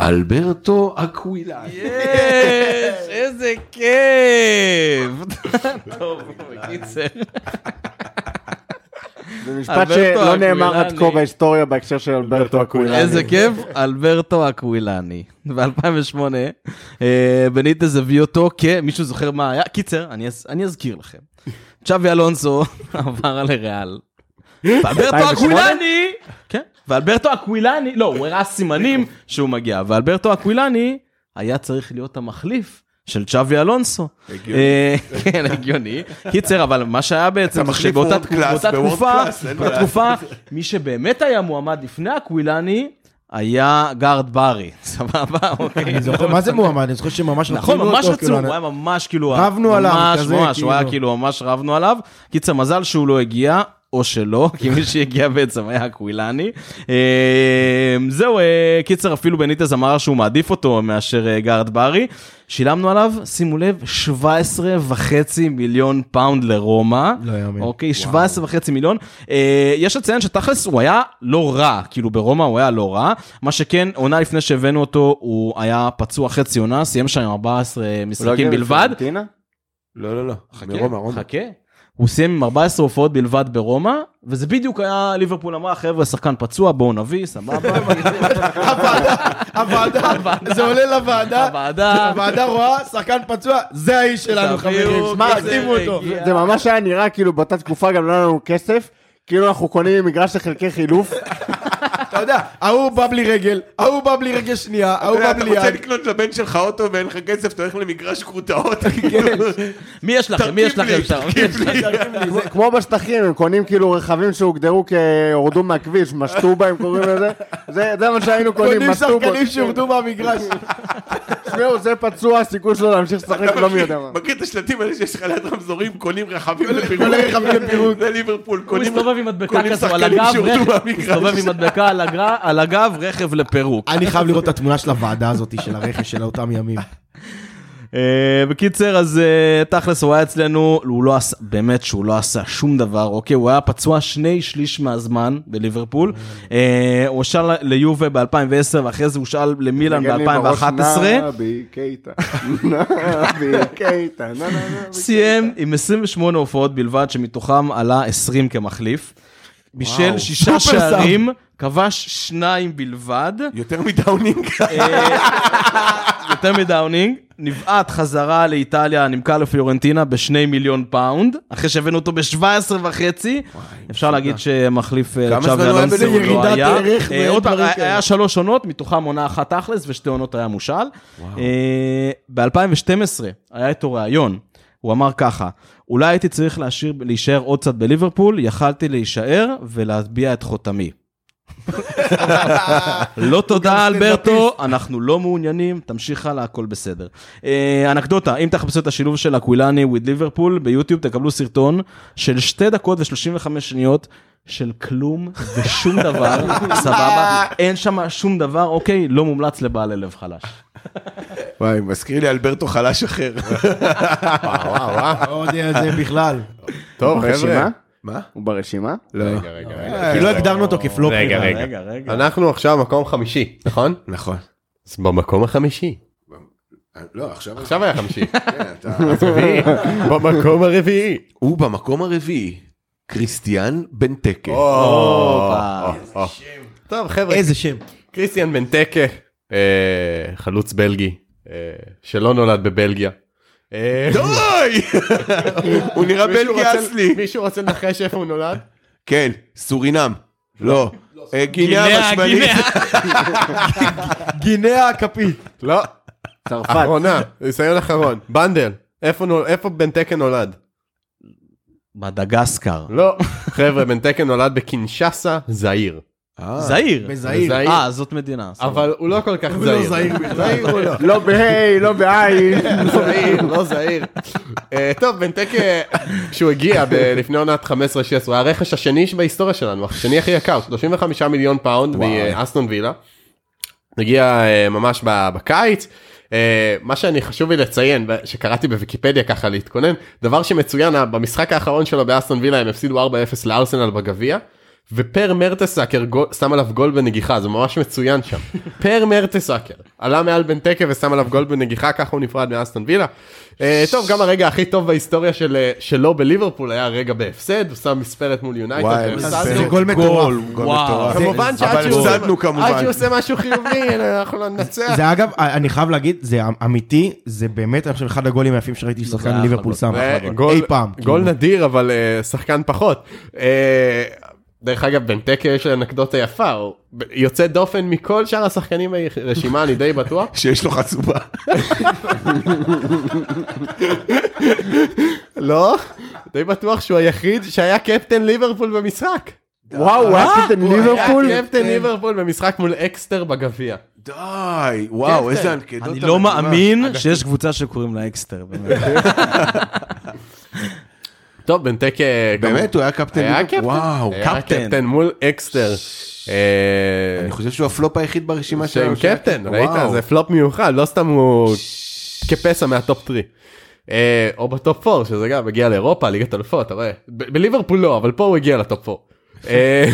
אלברטו אקווילני. יש, איזה כיף. טוב, בקיצר. זה משפט אלברטו שלא נאמר עד כה. בהיסטוריה בהקשר של אלברטו אקווילני. איזה כיף, אלברטו אקווילני. ב-2008, אה, בניטז הביא אותו כ... מישהו זוכר מה היה? קיצר, אני אז- אני אזכיר לכם. צ'אבי אלונסו עבר לריאל. ואלברטו 2008? אקווילני, כן, ואלברטו אקווילני, לא, הוא הראה סימנים שהוא מגיע, ואלברטו אקווילני היה צריך להיות המחליף. של צ'אבי אלונסו. אה, כן, הגיוני. קיצר, אבל מה שהיה בעצם, זה שבאותה תקופה, חלאס, אין מה באותה תקופה, מי שבאמת היה מועמד לפני אקווילני, היה גארת' בארי, סבבה? אוקיי. אני זוכר, מה זה מועמד? אני זוכר שממש נכון, ממש אותו, רצו, כאילו, הוא היה ממש כאילו... רבנו עליו, ממש, כזה, ממש, הוא היה כאילו. כאילו, ממש רבנו עליו. קיצר, מזל שהוא לא הגיע. או שלא, כי מי שהגיע בעצם היה אקווילני. אה, זהו, אה, קיצר, אפילו בניטז אמר שהוא מעדיף אותו מאשר אה, גארת' בארי. שילמנו עליו, שימו לב, 17 וחצי מיליון פאונד לרומא. לא יאמן. אוקיי, 17 וחצי מיליון. אה, יש לציין שתכלס הוא היה לא רע, כאילו ברומא הוא היה לא רע. מה שכן, עונה לפני שהבאנו אותו, הוא היה פצוע חצי עונה, סיים שם עם 14 הוא לא משחקים הגיע בלבד. לא, לא, לא. חכה, ברומא, רומא. חכה. הוא סיים עם 14 הופעות בלבד ברומא, וזה בדיוק היה, ליברפול אמרה, חבר'ה, שחקן פצוע, בואו נביא, סבבה. הוועדה, זה עולה לוועדה, הוועדה, הוועדה רואה, שחקן פצוע, זה האיש שלנו חברים, שימו אותו. זה ממש היה נראה כאילו באותה תקופה גם לא היה לנו כסף, כאילו אנחנו קונים מגרש לחלקי חילוף. אתה יודע, ההוא בא בלי רגל, ההוא בא בלי רגל שנייה, ההוא אתה יודע, בא אתה בלי רוצה יד. לקנות לבן שלך אוטו ואין לך כסף, אתה הולך למגרש גרוטאות. מי יש לכם? מי יש לכם שם? כמו- בשטחים, הם קונים כאילו רכבים שהוגדרו כהורדו מהכביש, משטובה הם קוראים לזה. זה זה מה שהיינו קונים, קונים משטובות. שחקנים שהורדו מהמגרש. תשמעו, זה פצוע, הסיכוי שלו להמשיך לשחק לא מי יודע מה. מכיר את השלטים האלה שיש לך ליד רמזורים, קונים רכבים לפירוק. קונה רכבים לפירוק. זה ליברפול, הוא קונים מסתובב עם מדבקה קונים כזו על שחקנים הגב, שהורדו רכב- מהמגרש. מסתובב עם מדבקה על הגר- על הגב, רכב לפירוק. אני חייב לראות את התמונה של הוועדה הזאת, של הרכש של אותם ימים. אה, בקיצר, אז אה, תכלס הוא היה אצלנו, הוא לא עשה, באמת שהוא לא עשה שום דבר, אוקיי? הוא היה פצוע שני שליש מהזמן בליברפול. אה, הוא הושאל ליובה ב-2010, ואחרי זה הושאל למילאן נגן לי בראש, ב-2011. נבי קייטה, נבי קייטה. סיים עם 28 הופעות בלבד, שמתוכם עלה 20 כמחליף. בישל שישה. שערים, כבש שניים בלבד. יותר מדאונינג. אה, יותר מדאונינג, נבעט חזרה לאיטליה, נמכר לפיורנטינה בשני מיליון פאונד, אחרי שהבאנו אותו ב-17 וחצי, אפשר להגיד שמחליף אה, צ'אבי אלונסו לא היה. אה, עוד פעם, היה- שלוש עונות, מתוכם עונה אחת תכלס ושתי עונות היה מושאל. ב-2012 היה איתו ראיון, הוא אמר ככה, אולי הייתי צריך להשאיר, להישאר עוד קצת בליברפול, יכלתי להישאר ולהטביע את חותמי. לא תודה אלברטו, אנחנו לא מעוניינים, תמשיך הלאה, הכל בסדר. אה, אנקדוטה, אם תחפשו את השילוב של אקווילני וויד ליברפול ביוטיוב, תקבלו סרטון של 2 דקות ו-35 שניות. של כלום ושום דבר, סבבה, אין שם שום דבר, אוקיי, לא מומלץ לבעלי לב חלש. וואי, מזכיר לי אלברטו חלש אחר. וואו, וואו, וואו. לא יודע את זה בכלל. טוב? חבר'ה. מה? הוא ברשימה? לא. רגע, רגע, רגע. כי לא הגדרנו אותו כפלופ. רגע. רגע. רגע, רגע. אנחנו עכשיו מקום חמישי, נכון? נכון. אז במקום החמישי. לא, עכשיו... עכשיו היה חמישי. כן. במקום הרביעי. ובמקום הרביעי, קריסטיאן בן תקה. טוב חבר'ה, איזה שם. קריסטיאן בנטקה, אה, חלוץ בלגי, אה, שלא נולד בבלגיה. אה, די! הוא נראה בלגי אסלי. מישהו רוצה לנחש איפה הוא נולד? כן, סורינם. לא. אה, גינאה גינאה, השמאלית. גינאה. הכפית. לא, צרפת. אחרונה, ניסיון אחרון. בנדל, איפה איפה בנטקה נולד? מדגסקר. לא, חבר'ה, בנטקה נולד בקינשאסה, זעיר. אה, זעיר. בזעיר. אה, זאת מדינה. אבל הוא לא כל כך זעיר. זעיר הוא לא. לא בה', לא בעין. זעיר, לא זעיר. אה, טוב, בנטקה, כשהוא הגיע לפני עונת 15-16, הוא היה הרכש השני בהיסטוריה שלנו, השני הכי יקר, 35 מיליון פאונד מאסטון וילה. הגיע אה, ממש בקיץ. אה, מה שאני חשוב לי לציין שקראתי בוויקיפדיה ככה להתכונן דבר שמצוין במשחק האחרון שלו באסטון וילה הם הפסידו 4-0 לארסנל בגביע. ופר מרטסאקר גול- שם עליו גול בנגיחה זה ממש מצוין שם. פר מרטסאקר עלה מעל בנטקה ושם עליו גול בנגיחה ככה הוא נפרד מאסטון וילה. אה, טוב גם הרגע הכי טוב בהיסטוריה של, אה, שלו בליברפול היה רגע בהפסד הוא שם מספרת מול יונייטד. וואי. זה גול מטורף. כמובן שעד שהוא עושה משהו חיובי אנחנו לא ננצח. זה אגב, אני חייב להגיד, זה אמיתי, זה באמת, אני חושב, אחד הגולים היפים שראיתי ששחקן ליברפול. שם. אה, אי פעם. גול כאילו. נדיר אבל אה, שחקן פחות. אה, דרך אגב בנטקה יש לו אנקדוטה יפה הוא יוצא דופן מכל שאר השחקנים ברשימה אני די בטוח. שיש לו חצובה. לא די בטוח שהוא היחיד שהיה קפטן ליברפול במשחק. וואו, הוא היה קפטן הוא ליברפול? היה קפטן ליברפול במשחק מול אקסטר בגביע. די, וואו, קפטן. איזה אנקדוטה. אני לא. מאמין שיש קבוצה שקוראים לה אקסטר. טוב בנטקה באמת, הוא היה קפטן היה? קפטן. וואו. קפטן. קפטן מול אקסטר. אה, אני חושב שהוא הפלופ היחיד ברשימה שהם שלנו. שהיה קפטן, ראית? זה פלופ מיוחד, לא סתם הוא כפסע מהטופ 3. אה, או בטופ 4, שזה גם מגיע לאירופה, ליגת אלופות, אתה רואה? בליברפול לא, אבל פה הוא הגיע לטופ 4. אה,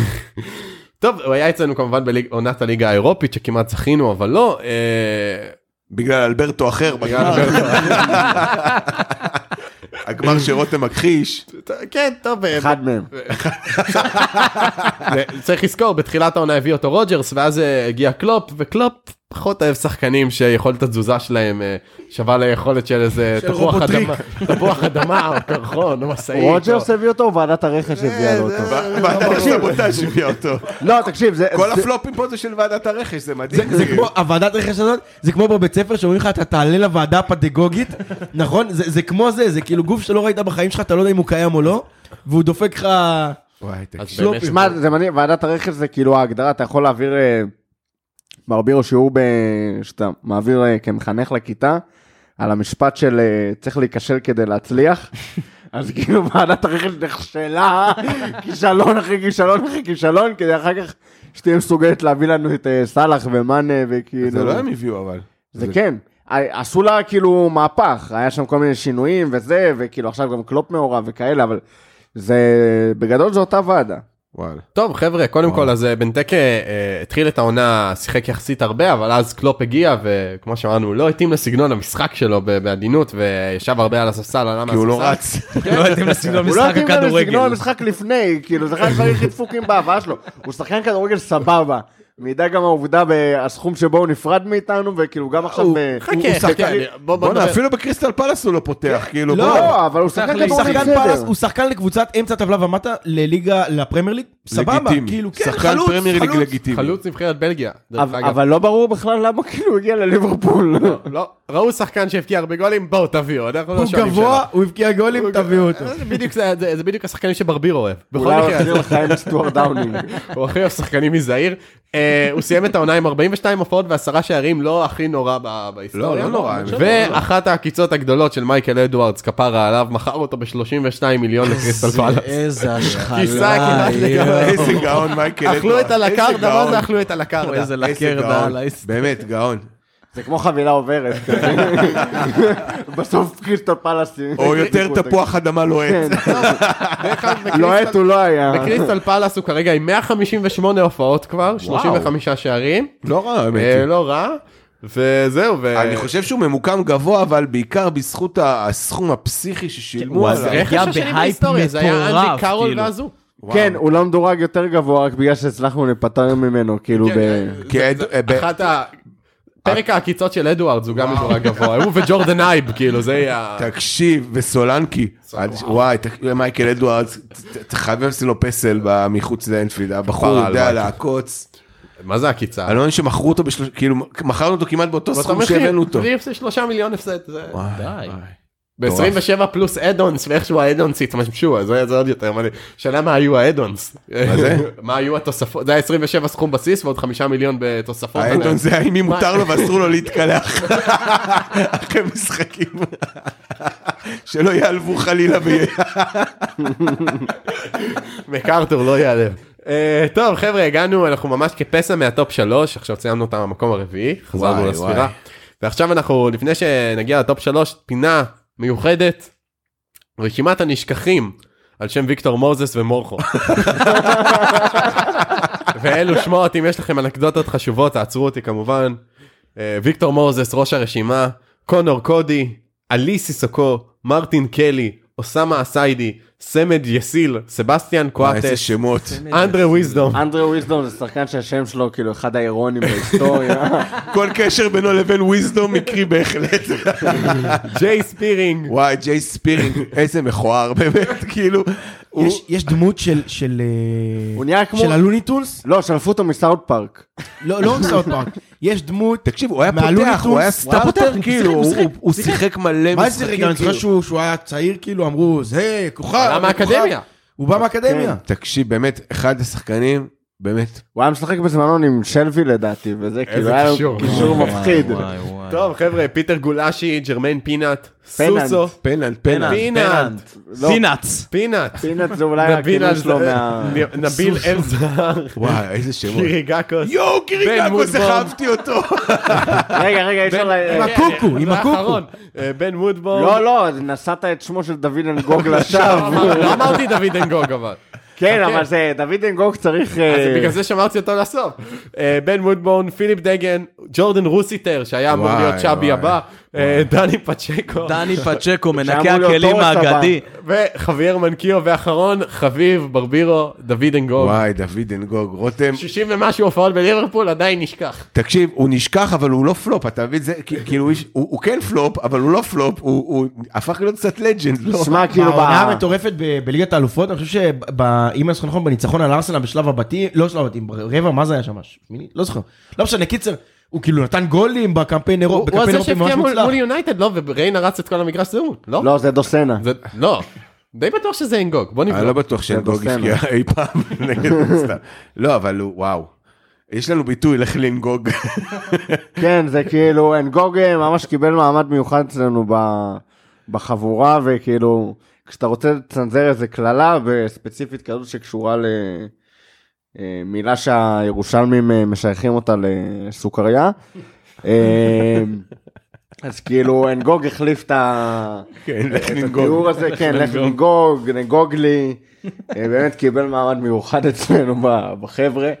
טוב, הוא היה אצלנו כמובן בעונת הליגה האירופית, שכמעט זכינו, אבל לא. אה, בגלל אלברטו אחר. הגמר שרותם מכחיש. כן, טוב, אה, אחד מהם. צריך לזכור, בתחילת העונה הביא אותו רוג'רס, ואז אה, הגיע קלופ, וקלופ פחות אוהב שחקנים שיכולת התזוזה שלהם אה, שווה ליכולת של איזה תפוח. אדמה, תפוח אדמה או קרחון או משאית. רוג'רס הביא אותו, או ועדת הרכש הביאה לו אותו? ועדת הסבוטאז' הביאה אותו. לא, תקשיב, זה... כל הפלופים פה זה של ועדת הרכש, זה מדהים. זה כמו, הוועדת רכש הזאת, זה כמו בבית ספר שאומרים לך, אתה תעלה לוועדה הפדגוגית, נכון? זה זה כמו זה, זה כאילו גוף שלא ראית בחיים שלך, אתה לא יודע אם הוא קיים או לא, והוא דופק לך... וואי, תקשיב. שמע, ועדת הרכש זה כאילו ההגדרה, אתה יכול להעביר, לו שיעור ב... שאתה מעביר אה, כמחנך לכיתה, על המשפט של אה, צריך להיכשל כדי להצליח. אז כאילו ועדת הרכש נכשלה, כישלון אחרי כישלון אחרי כישלון, כדי אחר כך שתהיה מסוגלת להביא לנו את אה, סאלח ומאנה וכאילו... זה לא הם הביאו אבל. זה כן. עשו לה כאילו מהפך, היה שם כל מיני שינויים וזה, וכאילו עכשיו גם קלופ מעורב וכאלה, אבל זה, בגדול זו אותה ועדה. וואלה. טוב חבר'ה קודם כל אז אה, בנטקה אה, התחיל את העונה שיחק יחסית הרבה אבל אז קלופ הגיע וכמו שאמרנו לא התאים לסגנון המשחק שלו ב- בעדינות וישב הרבה על הספסל כי הוא לא. רץ. לא יודעים לסגנון הוא לא התאים לסגנון הכדורגל. המשחק לפני, כאילו זה אחד הדברים הכי דפוקים בהבאה שלו. הוא שחקן כדורגל סבבה. מעידה גם העובדה בסכום שבו הוא נפרד מאיתנו, וכאילו גם עכשיו... חכה חכה בואנה. אפילו בקריסטל פלאס הוא לא פותח, כאילו. לא. לא, אבל הוא שחקן כדורגל בסדר. הוא שחקן לקבוצת אמצע טבלה ומטה לליגה, לפרמייר ליג, סבבה. כאילו, כן, שחקן חלוץ, פרמייר ליג חלוץ. לגיטימי. חלוץ נבחרת בלגיה. אבל- לא ברור בכלל למה כאילו הוא הגיע לליברפול. לא, ראו שחקן שהבקיע הרבה גולים בואו תביאו אנחנו לא הוא גבוה. הוא הבקיע גולים, תביאו אותו. זה בדיוק זה- בדיוק השחקנים שברביר אוהב. אולי הוא מקרה יחזיר לך עם סטיוארט דאונינג. הוא הכי אוהב שחקנים מזעיר. אה, הוא סיים את העונה עם 42 הופעות ועשרה שערים לא הכי נורא בהיסטוריה. לא, לא נורא, אני חושב ואחת העקיצות הגדולות של מייקל אדוארדס כפרה עליו מכר אותו ב-32 מיליון לקריסטל פלאס. איזה השחלה. כיסה כמעט לגמרי. איזה גאון מייקל אכלו את אדוארדס, הלקרדה, מה. זה אכלו את הלקרדה? איזה לקרדה. באמת, גאון. זה כמו חבילה עוברת. בסוף קריסטל פלאס. או יותר תפוח אדמה לוהט. אגב, לוהט הוא לא היה. בקריסטל פלאס הוא כרגע עם 158 הופעות כבר, 35 שערים. לא רע, האמת. אה. לא רע. וזהו. ו- אני חושב שהוא ממוקם גבוה, אבל בעיקר בזכות הסכום הפסיכי ששילמו עליו. זה- השני בהייפ בהיסטוריה, זה היה מטורף, אנדי קארול כאילו. והזו. כן, הוא לא מדורג יותר גבוה רק בגלל שהצלחנו להיפטר ממנו, כאילו ב... כי זה- אד- זה- אה, ב- אחת ה... פרק העקיצות של אדוארדס הוא גם מדורג גבוה, הוא וג'ורדן אייב, כאילו זה יהיה... תקשיב, וסולנקי, וואי, מייקל אדוארדס, חייב לשים לו פסל מחוץ לאנפילד, הבחור יודע. לעקוץ. מה זה עקיצה? אני לא מאמין שמכרו אותו, כאילו, מכרנו אותו כמעט באותו סכום שהבאנו אותו. שלושה מיליון הפסד. זה- די. וואי. ב-27 פלוס אדונס, ואיכשהו האדונס התמשו, אז זה עוד יותר מדהים. שאלה מה היו האדונס. מה זה? מה היו התוספות, זה היה 27 סכום בסיס ועוד 5 מיליון בתוספות. האדון זה האם מותר? לו ואסור לו להתקלח. אחרי משחקים. שלא יעלבו חלילה. מקארתור לא ייעלב. אה, טוב חבר'ה הגענו אנחנו ממש כפסע מהטופ שלוש עכשיו סיימנו את המקום הרביעי חזרנו לספירה. ועכשיו אנחנו לפני שנגיע לטופ שלוש פינה מיוחדת רשימת הנשכחים על שם ויקטור מוזס ומורכו. ואלו שמות אם יש לכם אנקדוטות חשובות תעצרו אותי כמובן. אה, ויקטור מוזס ראש הרשימה קונור קודי עלי סיסוקו מרטין קלי אוסמה אסיידי סמד יסיל סבסטיאן וואי, איזה קואטס שמות. אנדרה וויזדום אנדרו וויזדום זה שחקן שהשם שלו כאילו אחד האירונים בהיסטוריה. כל קשר בינו לבין wisdom מקרי בהחלט. ג'יי ספירינג וואי, ג'יי ספירינג, איזה מכוער, באמת, כאילו. הוא- יש- יש דמות של- של אה, הוא נהיה כמו... של ה Looney Tunes, לא, שלפו אותו מסאוט פארק. לא לא רק סאוט פארק, יש דמות, תקשיב, הוא היה פותח, הוא היה הוא starter, פותח, כאילו, הוא הוא- שיחק, הוא- הוא שיחק מלא מה זה משחקים. רגע, אני זוכר כאילו. שהוא שהוא היה צעיר כאילו אמרו זה כוכב, עלה מהאקדמיה. הוא בא מהאקדמיה, תקשיב, באמת, אחד השחקנים, באמת, הוא היה משחק בזמנו עם שלווי לדעתי, וזה כאילו היה לו קישור. מפחיד. טוב חבר'ה פיטר גולאשי ג'רמיין פינאט. סוסו פננט, פננט. פינאט לא. פינאץ. peanut peanut זה אולי הכינוי שלו מה... נביל אלזהר וואי, איזה שמות. קיריגקוס יואו, קיריגקוס, אהבתי אותו. רגע, רגע, אי אפשר. עם הקוקו, עם הקוקו. אה, בן וודבורן לא, לא, נשאת את שמו של דוד אנגוג לשווא. לא אמרתי דוד אנגוג אבל כן, אוקיי. אבל זה, דוד אנגוג צריך... אז אה, בגלל זה שמרתי אותו לסוף. אה, בן וודבורן, פיליפ דגן, ג'ורדן רוסיטר שהיה אמור להיות צ'אבי וואי. הבא, דני פצ'קו דני פצ'קו, מנקה הכלים. האגדי. וחבייר מנקיו ואחרון חביב ברבירו דוד אנגוג. וואי, דוד אנגוג, רותם. 60 ומשהו הופעות בליברפול עדיין נשכח. תקשיב, הוא נשכח, אבל הוא לא פלופ, אתה מבין? זה כאילו, הוא כן פלופ, אבל הוא לא פלופ, הוא הפך להיות קצת legend, לא? שמע, כאילו, העונה ב- המטורפת בליגת האלופות, אני חושב שאם אני זוכר נכון, בניצחון על ארסנל בשלב הבתים, לא שלב הבתים, רבע, מה זה היה שם? לא זוכר. לא משנה, קיצר, הוא כאילו נתן גולים בקמפיין אירופי, הוא ממש שהבקיע מול יונייטד, לא? וריינה רץ את כל המגרש זהות, לא? לא, זה דוסנה. זה- לא. די בטוח שזה אנגוג, בוא אני לא נבדוק. בטוח שאנגוג בסדר. הבקיע אי פעם נגד סתם. לא, אבל הוא, וואו. יש לנו ביטוי, לך לנגוג. כן, זה כאילו, אנגוג אה, ממש קיבל מעמד מיוחד אצלנו בחבורה, וכאילו, כשאתה רוצה לצנזר איזה קללה, וספציפית כזאת שקשורה למילה שהירושלמים אה, משייכים אותה לסוכריה, אה, אז כאילו, אנגוג החליף את ה... כן. התיאור הזה, כן, לך לנגוג, נגוג לי, אה, באמת קיבל מעמד מיוחד אצלנו בחבר'ה,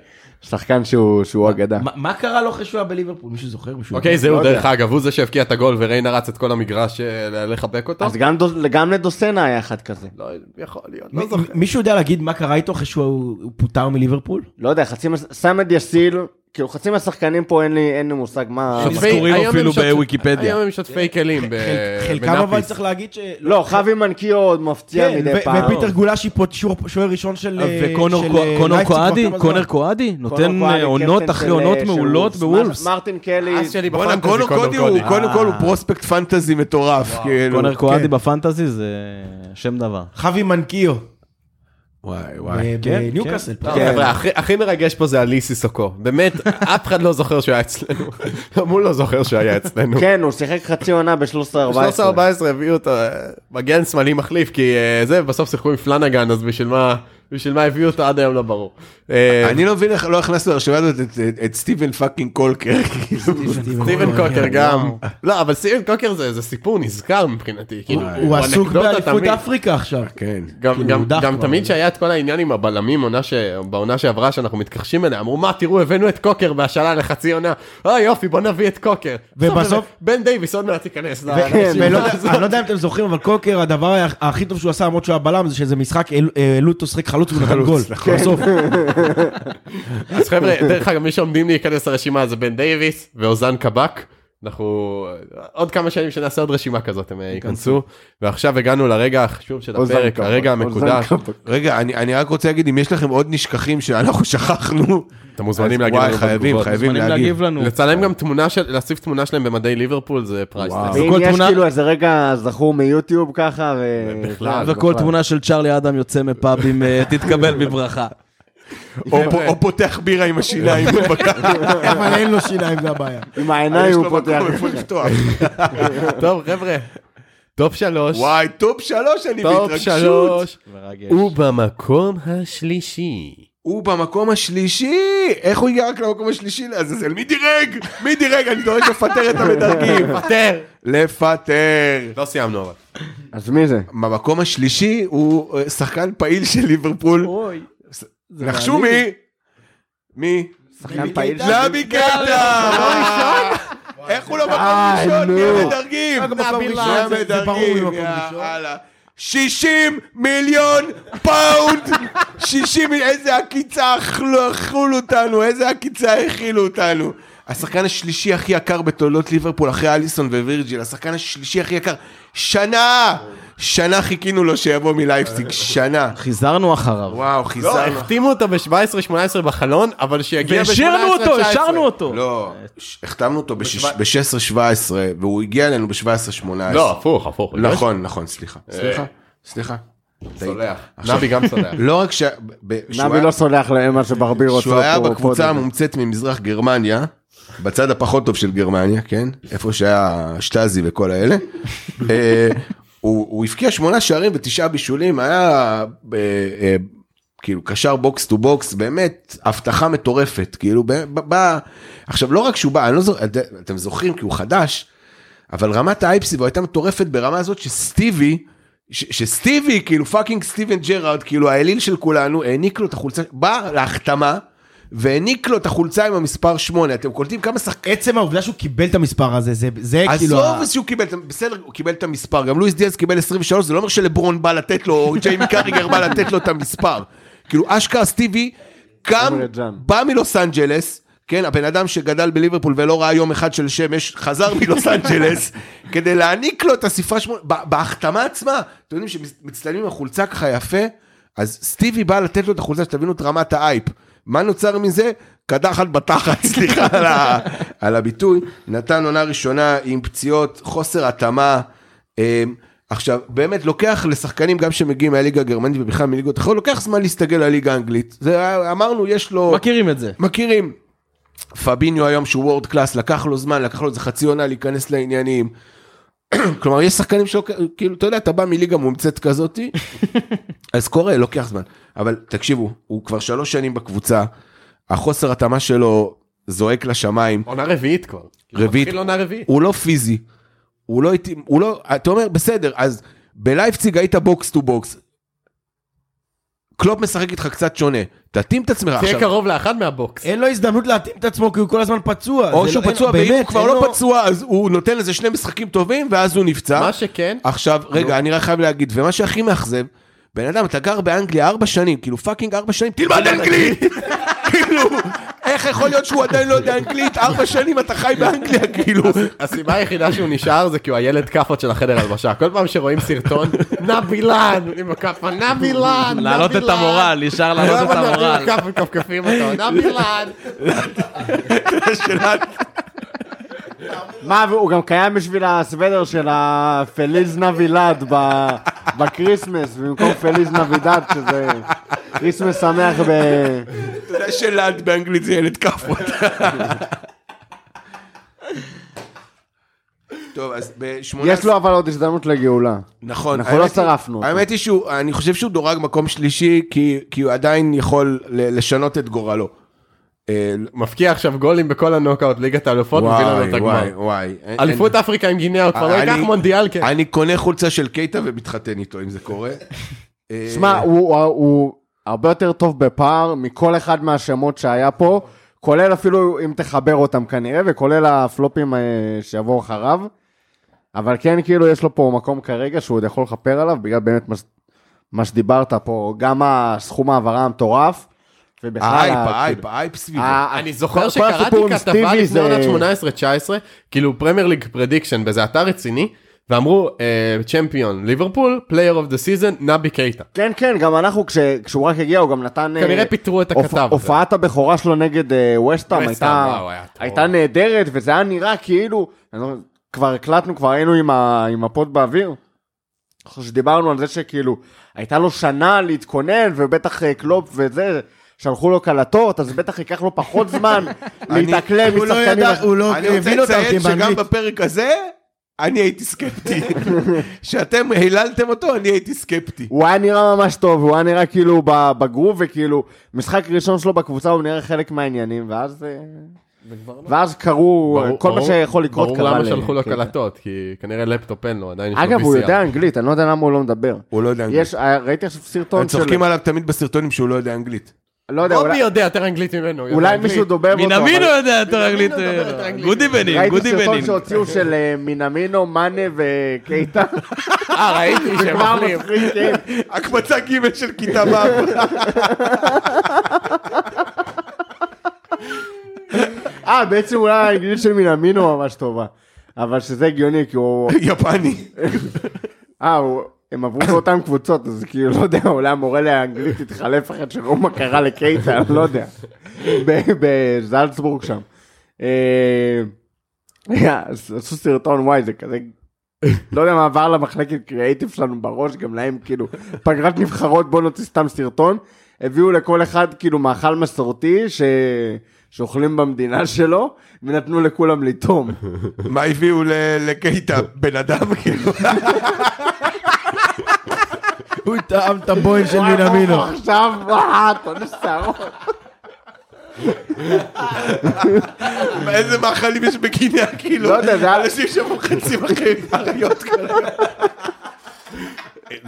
שחקן שהוא שהוא אגדה. מה- מה קרה לו אחרי שהוא היה בליברפול? מישהו זוכר? מישהו אוקיי, יודע? זהו לא יודע. דרך אגב, הוא זה שהבקיע את הגול וריינה רץ את כל המגרש אה, לחבק אותו? אז גם גם לדוסנה היה אחד כזה. לא יכול להיות, מי- לא זוכר. מישהו יודע להגיד מה קרה איתו אחרי שהוא הוא פוטר מליברפול? לא יודע, חצי, מס- סמד יסיל, כאילו חצי מהשחקנים פה אין לי, אין לי מושג מה... היום אפילו בוויקיפדיה. היום הם שוטפי כלים ב- חלק- חלקם אבל. צריך להגיד ש... לא, חבי מנקיו עוד מפציע כן, מדי פעם. ופיטר גולשי פה שוער- ראשון של... אה, וקונור אה, כבר קואדי, קונר. קואדי, נותן קואדי, אה, עונות קפטן אחרי עונות אה, מעולות וולפס. בוולפס. מר- מרטין קלי, בואנה, קונור קודי הוא. קודם כל הוא פרוספקט פנטזי מטורף, כאילו. קונר קואדי כן. בפנטזי זה שם דבר. חבי מנקיו. וואי, וואי. בניוקאסל. לא, כן. הכי- מרגש פה זה עלי סיסוקו. באמת, אף אחד לא זוכר שהוא היה אצלנו. גם הוא לא זוכר שהוא היה אצלנו. כן, הוא שיחק חצי עונה ב-13-14. ב-13-14 הביאו אותו, אה, מגן שמאלי מחליף, כי אה, זה, בסוף שיחקו עם פלנגן, אז בשביל מה, בשביל מה הביאו אותו עד היום לא ברור. אה, אני לא מבין איך לא הכנסנו לרשימה הזאת את- סטיבן fucking קולקר. כאילו. סטיבן קולקר גם. לא, אבל סטיבן קולקר זה זה סיפור נזכר מבחינתי. כאילו, הוא עסוק אנקדוטה באליפות. אפריקה עכשיו. כן. גם, כאילו. תמיד שהיה את כל העניין עם הבלמים. בעונה שעברה שאנחנו מתכחשים אליה אמרו מה תראו הבאנו את קוקר בהשאלה לחצי עונה אה יופי בוא נביא את קוקר. ובסוף- בן דייוויס עוד מעט ייכנס. אני לא יודע אם אתם זוכרים, אבל קוקר, הדבר הכי טוב שהוא עשה, למרות שהוא היה בלם, זה שזה משחק, העלו אותו שחק חלוץ הוא נתן גול. בסוף. אז חבר'ה, דרך אגב, מי שעומדים להיכנס לרשימה זה בן דייוויס ואוזן קבק. אנחנו עוד כמה שנים שנעשה עוד רשימה כזאת הם אה, ייכנסו ועכשיו הגענו לרגע החשוב של הפרק הרגע המקודש. רגע, אני, אני רק רוצה להגיד, אם יש לכם עוד נשכחים שאנחנו שכחנו, אתם מוזמנים להגיד לנו חייבים. חייבים להגיב. לנו. לצלם גם תמונה של להוסיף תמונה שלהם במדי ליברפול זה פרייסלס. ואם וכל יש תמונה- כאילו איזה רגע זכור מיוטיוב ככה, ו... וכל תמונה של צ'רלי אדם יוצא מפאבים אה, תתקבל בברכה. או, פותח בירה עם השיניים. אבל אין לו שיניים, זה הבעיה. עם העיניים הוא פותח. טוב חבר'ה, טופ שלוש, וואי, טופ שלוש אני טופ בהתרגשות. שלוש, מרגש. ובמקום השלישי. הוא במקום השלישי! איך הוא הגיע רק למקום השלישי לעזאזל? מי דירג? מי דירג? אני דורש לפטר את המדרגים. פטר. לפטר. לא סיימנו אבל. אז מי זה? במקום השלישי הוא אה, שחקן פעיל של ליברפול. אוי. נחשו מי? מי? שחקן פעיל של... נבי קייטה! איך הוא לא מקום אה, ראשון? מי. המדרגים? רק מקום מי ראשון, זה- זה ברור מי המדרגים? מקום ראשון. יאללה. 60 מיליון פאונד! 60 מיליון, איזה עקיצה אכלו אכלו אותנו, איזה עקיצה האכילו אותנו. השחקן השלישי הכי יקר בתולדות ליברפול אחרי אליסון ווירג'יל, השחקן השלישי הכי יקר. שנה! שנה חיכינו לו שיבוא מלייפציג, שנה. חיזרנו אחריו. וואו, לא, חיזרנו. החתימו אותו ב-17-18 בחלון, אבל שיגיע ב-18-19. והשארנו אותו, השארנו אותו. לא, החתמנו אותו ב-16-17, והוא הגיע אלינו ב-17-18. לא, הפוך, הפוך. נכון, נכון, סליחה. סליחה, סליחה. סולח. נבי גם סולח. לא רק ש... נבי לא סולח לאמה שברביר רוצה שהוא היה בקבוצה המומצאת ממזרח גרמניה, בצד הפחות טוב של גרמניה, כן? איפה שהיה שטאזי וכל האלה. הוא הוא הבקיע שמונה שערים ותשעה בישולים, היה אה, אה, כאילו קשר box to box, באמת הבטחה מטורפת, כאילו בא, עכשיו לא רק שהוא בא, אני לא זוכר, אתם זוכרים כי הוא חדש, אבל רמת האייפ סביבו הייתה מטורפת ברמה הזאת שסטיבי, שסטיבי, כאילו fucking סטיבן ג'רארד, כאילו האליל של כולנו, העניק לו את החולצה, בא להחתמה, והעניק לו את החולצה עם המספר 8, אתם קולטים כמה שחקנים, עצם העובדה שהוא קיבל את המספר הזה, זה- זה כאילו... ה- עזוב שהוא קיבל, בסדר, הוא קיבל את המספר, גם לואיס דיאז קיבל 23, זה לא אומר שלברון בא לתת לו, או ג'יימי קראגר בא לתת לו את המספר. כאילו אשכרה סטיבי קם. בא מלוס אנג'לס, כן, הבן אדם שגדל בליברפול ולא ראה יום אחד של שמש, חזר מלוס אנג'לס, כדי להעניק לו את הספרה שמונה, בהחתמה עצמה, אתם יודעים שמצטלמים עם החולצה ככה יפה, אז סטיבי בא לתת לו את החולצה, שתבינו את רמת האייפ. מה נוצר מזה? קדחת בתחת, סליחה על, ה, על הביטוי. נתן עונה ראשונה עם פציעות, חוסר התאמה. אמ, עכשיו, באמת לוקח לשחקנים גם שמגיעים מהליגה הגרמנית ובכלל מליגות אחרות, לוקח זמן להסתגל לליגה האנגלית. זה, אמרנו, יש לו... מכירים את זה. מכירים. פביניו היום שהוא וורד קלאס, לקח לו זמן, לקח לו איזה חצי עונה להיכנס לעניינים. כלומר, יש שחקנים שלוקח, כאילו, אתה יודע, אתה בא מליגה מומצאת כזאתי, אז קורה, לוקח זמן. אבל תקשיבו, הוא כבר שלוש שנים בקבוצה, החוסר התאמה שלו זועק לשמיים, עונה רביעית כבר. רביעית. עונה רביעית. הוא לא פיזי, הוא לא הוא לא, אתה אומר, בסדר, אז בלייפציג היית box to box. קלופ משחק איתך קצת שונה, תתאים את עצמך תהיה קרוב לאחד מה box. אין לו הזדמנות להתאים את עצמו כי הוא כל הזמן פצוע. או שהוא לא- פצוע, ואם הוא באמת, כבר לא פצוע, אז הוא נותן לזה שני משחקים טובים, ואז הוא נפצע. מה שכן, עכשיו, רגע, אני רק חייב להגיד, ומה שהכי מאכזב, בן אדם, אתה גר באנגליה ארבע שנים, כאילו fucking ארבע שנים, תלמד אנגלית! כאילו, איך יכול להיות שהוא עדיין לא יודע אנגלית? ארבע שנים אתה חי באנגליה, כאילו. הסיבה היחידה שהוא נשאר זה כי הוא הילד כאפות של החדר הלבשה. כל פעם שרואים סרטון, נבי lad, עם הכאפה, נבי lad, להעלות את המורל, נשאר להעלות את המורל. כפכפים אותו, נבי lad. מה, והוא גם קיים בשביל הסוודר של ה Feliz נבי lad ב Christmas, במקום Feliz Navidad, שזה Christmas שמח ב... אתה יודע ש lad באנגלית זה ילד כאפות. טוב, אז ב-18... יש לו אבל עוד הזדמנות לגאולה. נכון. אנחנו לא שרפנו. האמת היא שהוא, אני חושב שהוא דורג מקום שלישי, כי כי הוא עדיין יכול ל- לשנות את גורלו. אה, מבקיע עכשיו גולים בכל הנוקאוט, ליגת האלופות, מביא לנו את וואי, וואי, הגמר. וואי. אין- אליפות אפריקה עם גינאה, הוא כבר לא אני- ייקח מונדיאל, כן. אני קונה חולצה של קייטה ומתחתן איתו, אם זה קורה. שמע, הוא הרבה יותר טוב בפער מכל אחד מהשמות שהיה פה, כולל אפילו אם תחבר אותם כנראה, וכולל הפלופים אה, שיבואו אחריו. אבל כן, כאילו, יש לו פה מקום כרגע שהוא עוד יכול לכפר עליו, בגלל באמת מה, מה שדיברת פה, גם הסכום העברה המטורף, ובכלל... האייפ, ה- האייפ, כאילו, האייפ סביבו. אני זוכר שקראתי כתבה לפני זה- עונת 18-19, כאילו Premier League prediction באיזה אתר רציני, ואמרו champion ליברפול, player of the season, נבי קייטה. כן, כן, גם אנחנו, כש- כשהוא רק הגיע, הוא גם נתן... אה, כנראה פיטרו את הכתב הזה. הופעת הבכורה שלו נגד אה, וסטאם וסטהאם, הייתה. הייתה נהדרת, וזה היה נראה כאילו... לא- כבר הקלטנו, כבר היינו עם ה- עם ה pod באוויר. שדיברנו על זה שכאילו, הייתה לו שנה להתכונן, ובטח אה, קלופ וזה, שלחו לו קלטות, אז בטח ייקח לו פחות זמן להתאקלם הוא לא משחקנים. ידע, הוא לא אני רוצה הבין אותם לציין שגם. בפרק הזה, אני הייתי סקפטי. שאתם היללתם אותו, אני הייתי סקפטי. הוא היה נראה ממש טוב, הוא היה נראה כאילו בגרוב, וכאילו, משחק ראשון שלו בקבוצה הוא נראה חלק מהעניינים, ואז... אה, ואז קרו, ברור- כל מה ברור- שיכול לקרות ברור קרה למה ל- שלחו לו כן. קלטות, כי כנראה לפטופ אין לו, עדיין יש לו אגב, הוא VCR. יודע אנגלית, אני לא יודע למה הוא לא מדבר. הוא לא יודע אנגלית. יש, אה, ראיתי עכשיו סרטון הם של... צוחקים עליו תמיד בסרטונים שהוא לא יודע אנגלית. לא יודע, בובי אולי- יודע יותר אנגלית ממנו. אולי אנגלית. מישהו דובר אותו. מינמינו יודע יותר אנגלית. מדבר יותר אנגלית. good evening, ראיתי סרטון. שהוציאו של אה, מינמינו, מאנה וקייטה. אה, ראיתי שהם אוכלים. הקבצה ג' של כיתה ו'. אה, בעצם אולי האנגלית של מינמינו ממש טובה. אבל שזה הגיוני, כי הוא... יפני. אה, הוא- הם עברו באותן קבוצות, אז כאילו, לא יודע, אולי המורה לאנגלית התחלף אחרי שראו מה קרה לקייטה, אני לא יודע. בזלצבורג שם. אה, אז עשו סרטון, וואי, זה כזה... לא יודע מה עבר למחלקת קריאייטיב שלנו בראש, גם להם כאילו, פגרת נבחרות, בוא נוציא סתם סרטון. הביאו לכל אחד כאילו מאכל מסורתי ש... שאוכלים במדינה שלו, ונתנו לכולם לטעום. מה הביאו לקייטה? בן אדם כאילו. הוא טעם את הבוין של מנמינו. וואי, עכשיו, וואי, תונס שערות. איזה מאכלים יש בגינה כאילו. לא יודע, זה היה- אנשים שמוחצים אחרי אריות כאלה.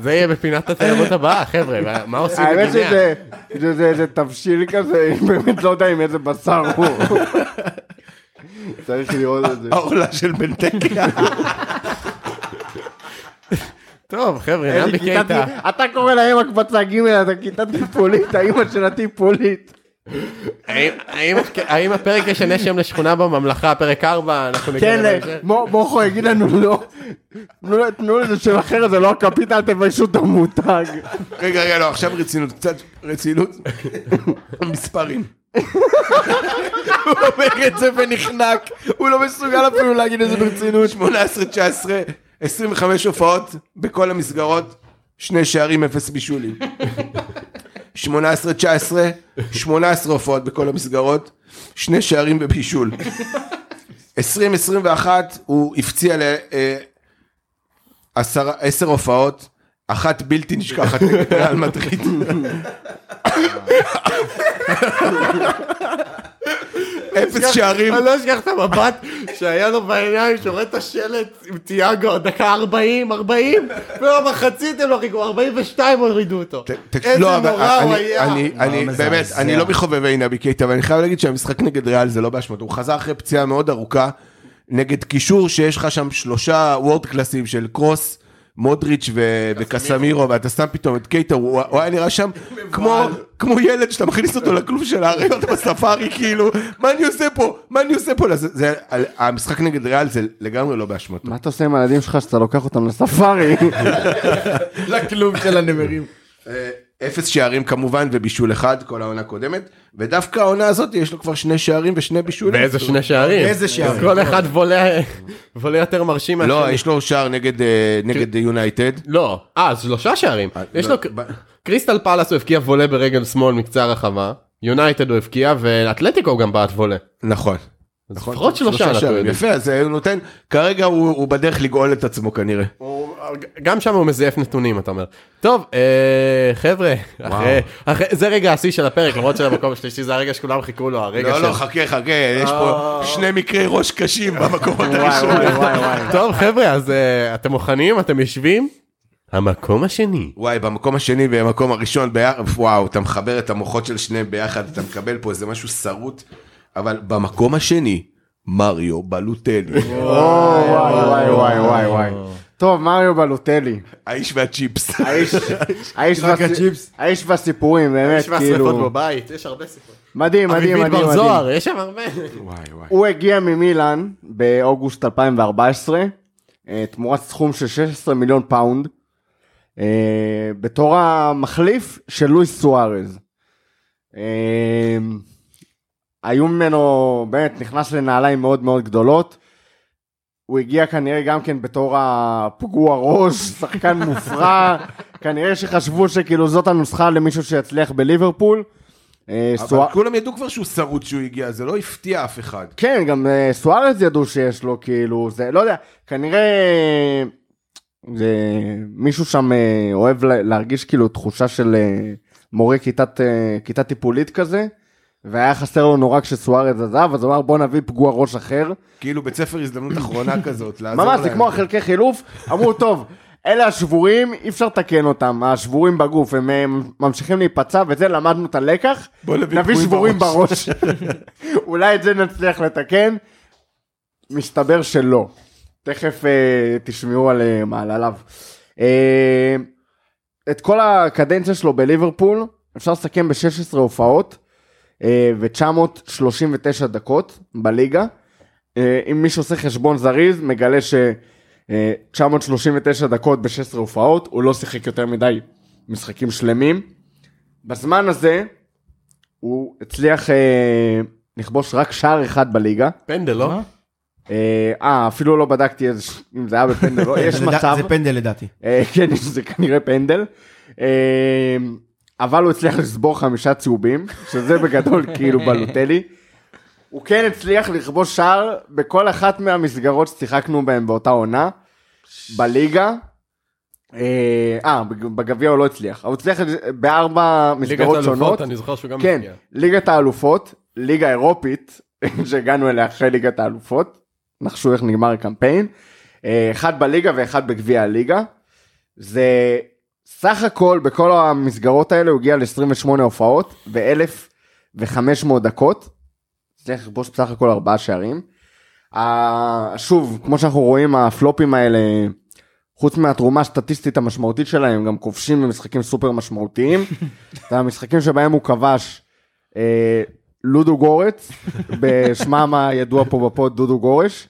זה יהיה בפינת התיירות הבאה, חבר'ה, מה- עושים האמת בגיניה? שזה זה- זה- זה תבשיל כזה, באמת לא יודע עם איזה בשר הוא. צריך לראות את זה. העולה של בן תקה. טוב, חבר'ה, כיתה קייטה. אתה קורא להם הקבצה ג' אתה כיתה טיפולית, האמא של הטיפולית. האם- הפרק ישנה שם לשכונה בממלכה, פרק 4, אנחנו נגיע כן, בהמשך? מו- מוחו יגיד לנו לא. תנו- לזה שם אחר, זה לא הקפיטל, אל תביישו את המותג. רגע, רגע, לא, עכשיו רצינות, קצת רצינות. מספרים. הוא אומר את זה ונחנק. הוא לא מסוגל אפילו להגיד את זה ברצינות. 18, 19, 25 הופעות בכל המסגרות, שני שערים, אפס בישולים. 18, 19, 18 הופעות בכל המסגרות, שני שערים ובישול. 20, 21, הוא הפציע לעשר הופעות, אחת בלתי נשכחת נגד ריאל מדריד. אפס שערים. אני לא אשכח את המבט שהיה לו בעיניים, שרואה את השלט עם תיאגו, דקה 40, 40, ובמחצית הם לא חיכו, 42 הורידו אותו. איזה לא, נורא הוא אני- היה. אני, מזעזע. באמת, אני לא מחובבי נבי קייטה, אבל אני חייב להגיד שהמשחק נגד ריאל זה לא באשמתו, הוא חזר אחרי פציעה מאוד ארוכה, נגד קישור שיש לך שם שלושה וורד קלאסים של קרוס, מודריץ' ו- וקסמירו, ואתה שם פתאום את קייטה, הוא הוא היה נראה שם כמו, כמו ילד שאתה מכניס אותו לכלוב של האריות בספארי, כאילו, מה אני עושה פה? מה אני עושה פה? זה, זה, המשחק נגד ריאל זה לגמרי לא באשמתו. מה אתה עושה עם הילדים שלך שאתה לוקח אותם לספארי? לכלוב של הנמרים. אה, אפס שערים כמובן ובישול אחד כל העונה הקודמת ודווקא העונה הזאת יש לו כבר שני שערים ושני בישולים. ואיזה שני שערים. איזה שערים. כל אחד וולה יותר מרשים לא. יש לו שער נגד אה, יונייטד. לא, אה, שלושה שערים. יש לא, לו, קריסטל פלאס הוא הבקיע וולה ברגל שמאל מקצה הרחבה, יונייטד הוא הבקיע, ואתלטיקו גם בעט וולה. נכון. אז לפחות שלושה שערים. יפה אז אה, הוא נותן כרגע הוא הוא בדרך לגאול את עצמו כנראה. גם שם הוא מזייף נתונים אתה אומר. טוב אה, חבר'ה זה רגע השיא של הפרק למרות שלמקום השלישי זה הרגע שכולם חיכו לו הרגע לא של... לא חכה חכה יש פה שני מקרי ראש קשים במקומות הראשונים. טוב חבר'ה אז אה, אתם מוכנים אתם יושבים. המקום השני. וואי במקום השני ובמקום הראשון ביחד וואו אתה מחבר את המוחות של שניהם ביחד אתה מקבל פה איזה משהו שרוט אבל במקום השני מריו בלוטלי. וואי וואי וואי וואי וואי. טוב, מריו בלוטלי. האיש והצ'יפס. האיש, האיש, רק והסי- הצ'יפס. האש והסיפורים, באמת, יש מהשרפות כאילו, בבית, יש הרבה סיפורים. מדהים, מדהים, אביבית מדהים, בר מדהים. זוהר, יש שם הרבה. וואי וואי. הוא הגיע ממילאן באוגוסט 2014, אה, תמורת סכום של 16 מיליון פאונד, אה, בתור המחליף של לואיס סוארז. היו ממנו, באמת, נכנס לנעליים מאוד מאוד גדולות. הוא הגיע כנראה גם כן בתור הפגוע ראש, שחקן מופרע, כנראה שחשבו שכאילו זאת הנוסחה למישהו שיצליח בליברפול. אה, אבל סואר- כולם ידעו כבר שהוא שרוט שהוא הגיע, זה לא הפתיע אף אחד. כן, גם אה, סוארז ידעו שיש לו, כאילו, זה, לא יודע, כנראה זה, מישהו שם אה, אוהב לה- להרגיש כאילו תחושה של מורה כיתת, כיתה טיפולית כזה, והיה חסר לו נורא כשסוארז עזב, אז הוא אמר בוא נביא פגוע ראש אחר. כאילו בית ספר הזדמנות אחרונה כזאת, לעזור ממש, זה. כמו החלקי חילוף, אמרו טוב. אלה השבורים, אי אפשר לתקן אותם, השבורים בגוף, הם אה, ממשיכים להיפצע, וזה למדנו את הלקח, נביא שבורים בראש. אולי את זה נצליח לתקן, מסתבר שלא. תכף אה, תשמעו על אה, מעלליו. אה, את כל הקדנציה שלו בליברפול אפשר לסכם ב-16 הופעות ו-939 דקות בליגה. אה, אם מישהו עושה חשבון זריז, מגלה ש... אה, 939 דקות ב-16 הופעות, הוא לא שיחק יותר מדי משחקים שלמים. בזמן הזה הוא הצליח אה, לכבוש רק שער אחד בליגה. פנדל, לא? אה, אה, אפילו לא בדקתי איזה, אם זה היה בפנדל, לא, יש מצב. זה פנדל לדעתי. אה, כן, זה כנראה פנדל. אה, אבל הוא הצליח לסבור חמישה צהובים, שזה בגדול כאילו בלוטלי. הוא כן הצליח לכבוש שער בכל אחת מהמסגרות ששיחקנו בהן באותה עונה, בליגה. אה, אה, בג- בגביע הוא לא הצליח, הוא הצליח בארבע ליגת מסגרות שונות. האלופות, אני זוכר שהוא גם כן. ליגת האלופות, ליגה אירופית, שהגענו אליה אחרי ליגת האלופות, נחשו איך נגמר הקמפיין, אה, אחד בליגה ואחד בגביע הליגה. זה סך הכל בכל המסגרות האלה הוא הגיע ל-28 הופעות ו-1500 דקות. צריך לכבוש בסך הכל ארבעה שערים. שוב, כמו שאנחנו רואים, הפלופים האלה, חוץ מהתרומה הסטטיסטית המשמעותית שלהם, גם כובשים במשחקים סופר משמעותיים. המשחקים שבהם הוא כבש אה, לודוגורץ, בשמם הידוע פה ב pod דודו גורש.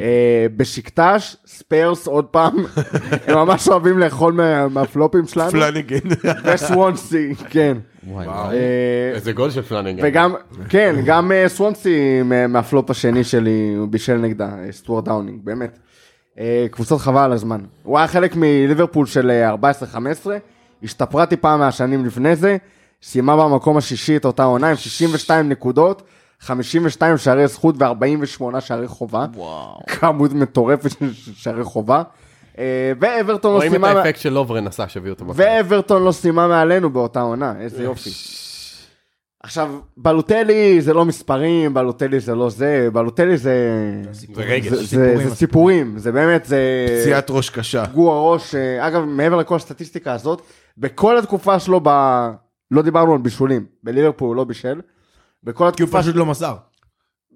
אה, בשיקטש, ספרס עוד פעם, הם ממש אוהבים לאכול מה- מהפלופים שלנו, פלניגן. וסוונסי, כן. אה, איזה גול של פלנגן. וגם, כן, גם אה, סוונסי מה- מהפלופ השני שלי, הוא בישל נגדה, סטוארט דאונינג, באמת. קבוצות חבל על הזמן. הוא היה חלק מליברפול של אה, 14-15, השתפרה טיפה מהשנים לפני זה, סיימה במקום השישי את אותה עונה עם 62 נקודות, 52 שערי זכות ו-48 שערי חובה. וואו. כמות מטורפת של שערי חובה. אה, ואברטון לא רואים את סיימה... האפקט של לוברן עשה שהביא אותו בפעם. ואברטון לא סיימה מעלינו באותה עונה, איזה יופי. עכשיו, בלוטלי זה לא מספרים, בלוטלי זה לא זה, בלוטלי זה... זה רגש. זה- זה זה סיפורים, זה באמת, זה... פציעת ראש קשה. פגוע ראש, אה, אגב, מעבר לכל הסטטיסטיקה הזאת, בכל התקופה שלו ב... לא דיברנו על בישולים, בליברפול הוא לא בישל. בכל כי הוא התקופה, פשוט לא מסר.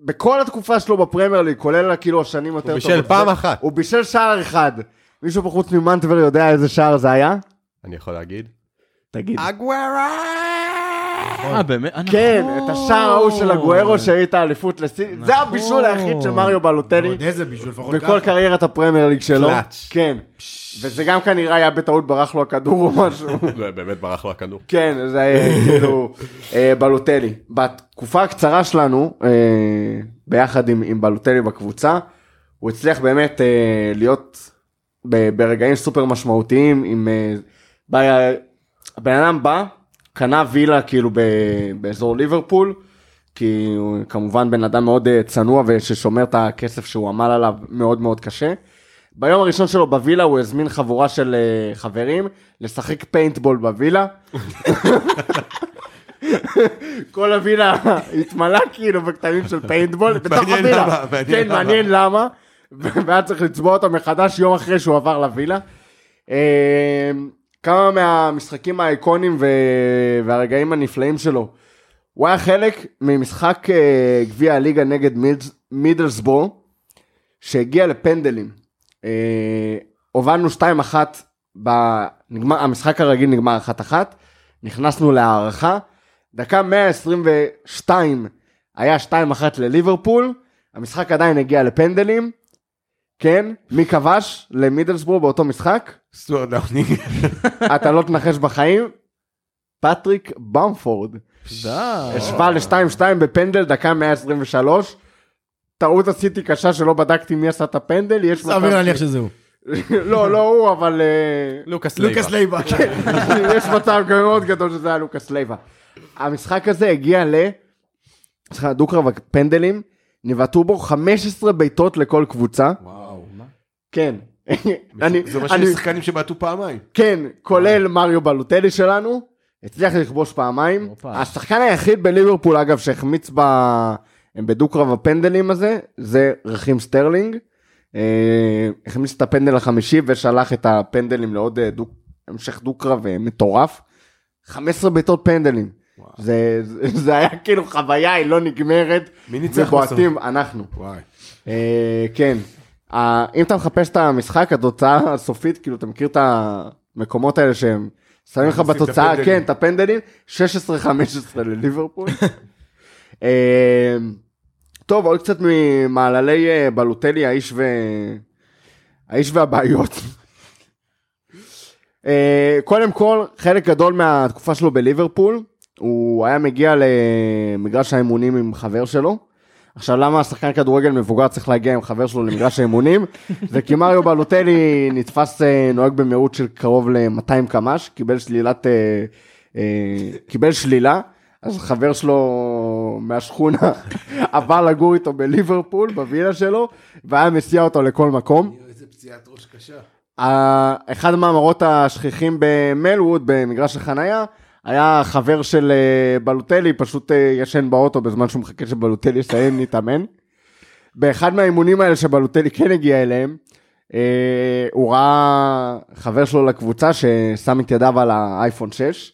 בכל התקופה שלו בפרמייר ליג, כולל כאילו השנים יותר הוא טובות. בישל פעם אחת. הוא בישל שער אחד. מישהו פה חוץ ממנטבר יודע איזה שער זה היה? אני יכול להגיד. תגיד. אה, באמת? אה, כן, נכון. את השער ההוא של הגוארו שהיית אליפות לסין, זה הבישול היחיד של מריו בלוטלי עוד איזה בישול, לפחות בכל ככה. קריירת הפרמייר ליג שלו. קלאץ'. כן. וזה גם כנראה היה בטעות ברח לו הכדור או משהו. זה באמת ברח לו הכדור. כן, זה היה כאילו אה, בלוטלי. בתקופה הקצרה שלנו, אה, ביחד עם, בלוטלי בקבוצה, הוא הצליח באמת להיות ברגעים סופר משמעותיים עם... הבן אדם בא, קנה וילה כאילו ב, באזור ליברפול, כי הוא כמובן בן אדם מאוד אה, צנוע וששומר את הכסף שהוא עמל עליו מאוד מאוד קשה. ביום הראשון שלו בווילה הוא הזמין חבורה של אה, חברים לשחק פיינטבול בווילה. כל הווילה התמלה כאילו בקטעים של פיינטבול בתוך הווילה. כן. מעניין למה. והיה צריך לצבוע אותו מחדש יום אחרי שהוא עבר לווילה. כמה מהמשחקים האיקונים ו- והרגעים הנפלאים שלו. הוא היה חלק ממשחק אה, גביע הליגה נגד מידס- מידלסבורו, שהגיע לפנדלים. אה, הובלנו 2-1, בנגמר, המשחק הרגיל נגמר 1-1, נכנסנו להארכה, דקה 122 היה 2-1 לליברפול, המשחק עדיין הגיע לפנדלים, כן, מי כבש למידלסבורו באותו משחק? סטוארט דאונינג. אתה לא תנחש בחיים? פטריק במפורד. די. השווה ל-2-2 בפנדל דקה 123. טעות עשיתי קשה שלא בדקתי מי עשה את הפנדל, יש מצב סביר להניח שזה הוא. לא, לא הוא, אבל אה, לוקאס לייבה. לוקאס לייבה. יש מצב מאוד גדול שזה היה לוקאס לייבה. המשחק הזה הגיע ל... סליחה, דו-קרב הפנדלים, נבעטו בו 15 בעיטות לכל קבוצה. וואו. כן. אני- זה מה שיש שחקנים שבעטו פעמיים. כן, כולל מריו בלוטלי שלנו, הצליח לכבוש פעמיים. הופה. השחקן היחיד בליברפול, אגב, שהחמיץ ב... הם בדו-קרב הפנדלים הזה, זה רחים סטרלינג. אה, החמיץ את הפנדל החמישי ושלח את הפנדלים לעוד אה, דו... המשך דו-קרב אה, מטורף. 15 בעיטות פנדלים. זה, זה, זה היה כאילו חוויה, היא לא נגמרת. מי ניצח ובועטים, אנחנו. וואי. אה, כן. אם אתה מחפש את המשחק, התוצאה הסופית, כאילו, אתה מכיר את המקומות האלה שהם שמים לך בתוצאה. כן, את הפנדלים, 16-15 לליברפול. אה, טוב, עוד קצת ממעללי אה, בלוטלי, האיש ו... האיש והבעיות. אה, קודם כל, חלק גדול מהתקופה שלו בליברפול, הוא היה מגיע למגרש האימונים עם חבר שלו. עכשיו, למה השחקן כדורגל מבוגר צריך להגיע עם חבר שלו למגרש האימונים? זה כי מריו בלוטלי נתפס אה, נוהג במהירות של קרוב ל-200 קמ"ש, קיבל שלילת... אה, אה, קיבל שלילה, אז חבר שלו מהשכונה עבר לגור איתו בליברפול, בווילה שלו, והיה מסיע אותו לכל מקום. איזה פציעת ראש קשה. אחד המאמרות השכיחים במלווד, במגרש החנייה, היה חבר של אה, בלוטלי, פשוט אה, ישן באוטו בזמן שהוא מחכה שבלוטלי יסיים להתאמן. באחד מהאימונים האלה שבלוטלי כן הגיע אליהם, אה, הוא ראה חבר שלו לקבוצה ששם את ידיו על האייפון 6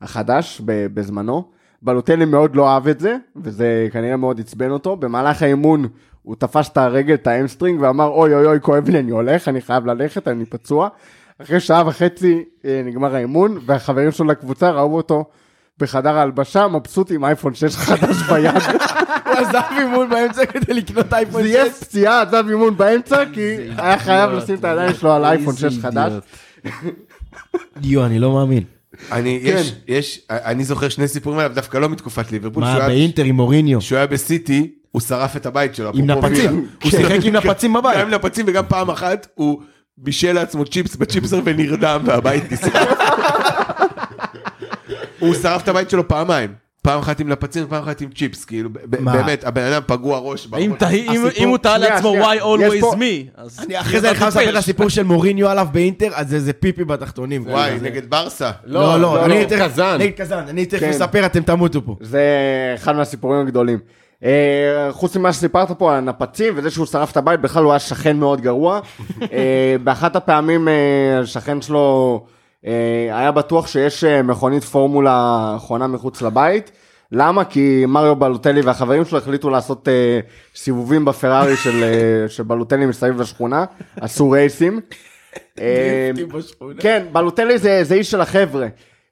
החדש בזמנו. בלוטלי מאוד לא אהב את זה, וזה כנראה מאוד עצבן אותו. במהלך האימון הוא תפס את הרגל, את ה hamstring, ואמר אוי אוי אוי כואב לי, אני הולך, אני חייב ללכת, אני פצוע. אחרי שעה וחצי אה, נגמר האימון, והחברים שלו לקבוצה ראו אותו בחדר ההלבשה, מבסוט עם אייפון 6 חדש ביד. הוא עזב אימון באמצע כדי לקנות אייפון 6. זייף פציעה, עזב אימון באמצע, כי היה חייב לשים את הידיים שלו על אייפון 6 חדש. יו, אני לא מאמין. אני, יש, יש, אני זוכר שני סיפורים עליו, דווקא לא מתקופת ליברפול. מה, שהוא באינטר עם מוריניו? כשהוא היה בסיטי, הוא שרף את הבית שלו. עם נפצים. הוא שיחק עם נפצים בבית. גם עם נפצים וגם פעם אחת הוא בישל לעצמו צ'יפס בצ'יפסר ונרדם והבית נשרף. הוא שרף את הבית שלו פעמיים. פעם אחת עם נפצים ופעם אחת עם צ'יפס, כאילו? באמת, הבן אדם פגוע ראש. אם הוא טעה לעצמו why always me, אז... אני אחרי זה אני חייב לספר את הסיפור של מוריניו עליו באינטר, אז זה- זה פיפי בתחתונים. וואי, נגד ברסה. לא, לא, אני צריך... קזאן. נגד קזאן, אני צריך כן. לספר, אתם תמותו פה. זה אחד מהסיפורים הגדולים. אה, חוץ ממה שסיפרת פה על הנפצים וזה שהוא שרף את הבית, בכלל הוא היה שכן מאוד גרוע. אה, באחת הפעמים אה, השכן שלו היה בטוח שיש מכונית פורמולה חונה מחוץ לבית. למה? כי מריו בלוטלי והחברים שלו החליטו לעשות אה, סיבובים בפרארי של, אה, של בלוטלי מסביב לשכונה, עשו רייסים. אה, כן, בלוטלי זה, זה איש של החבר'ה.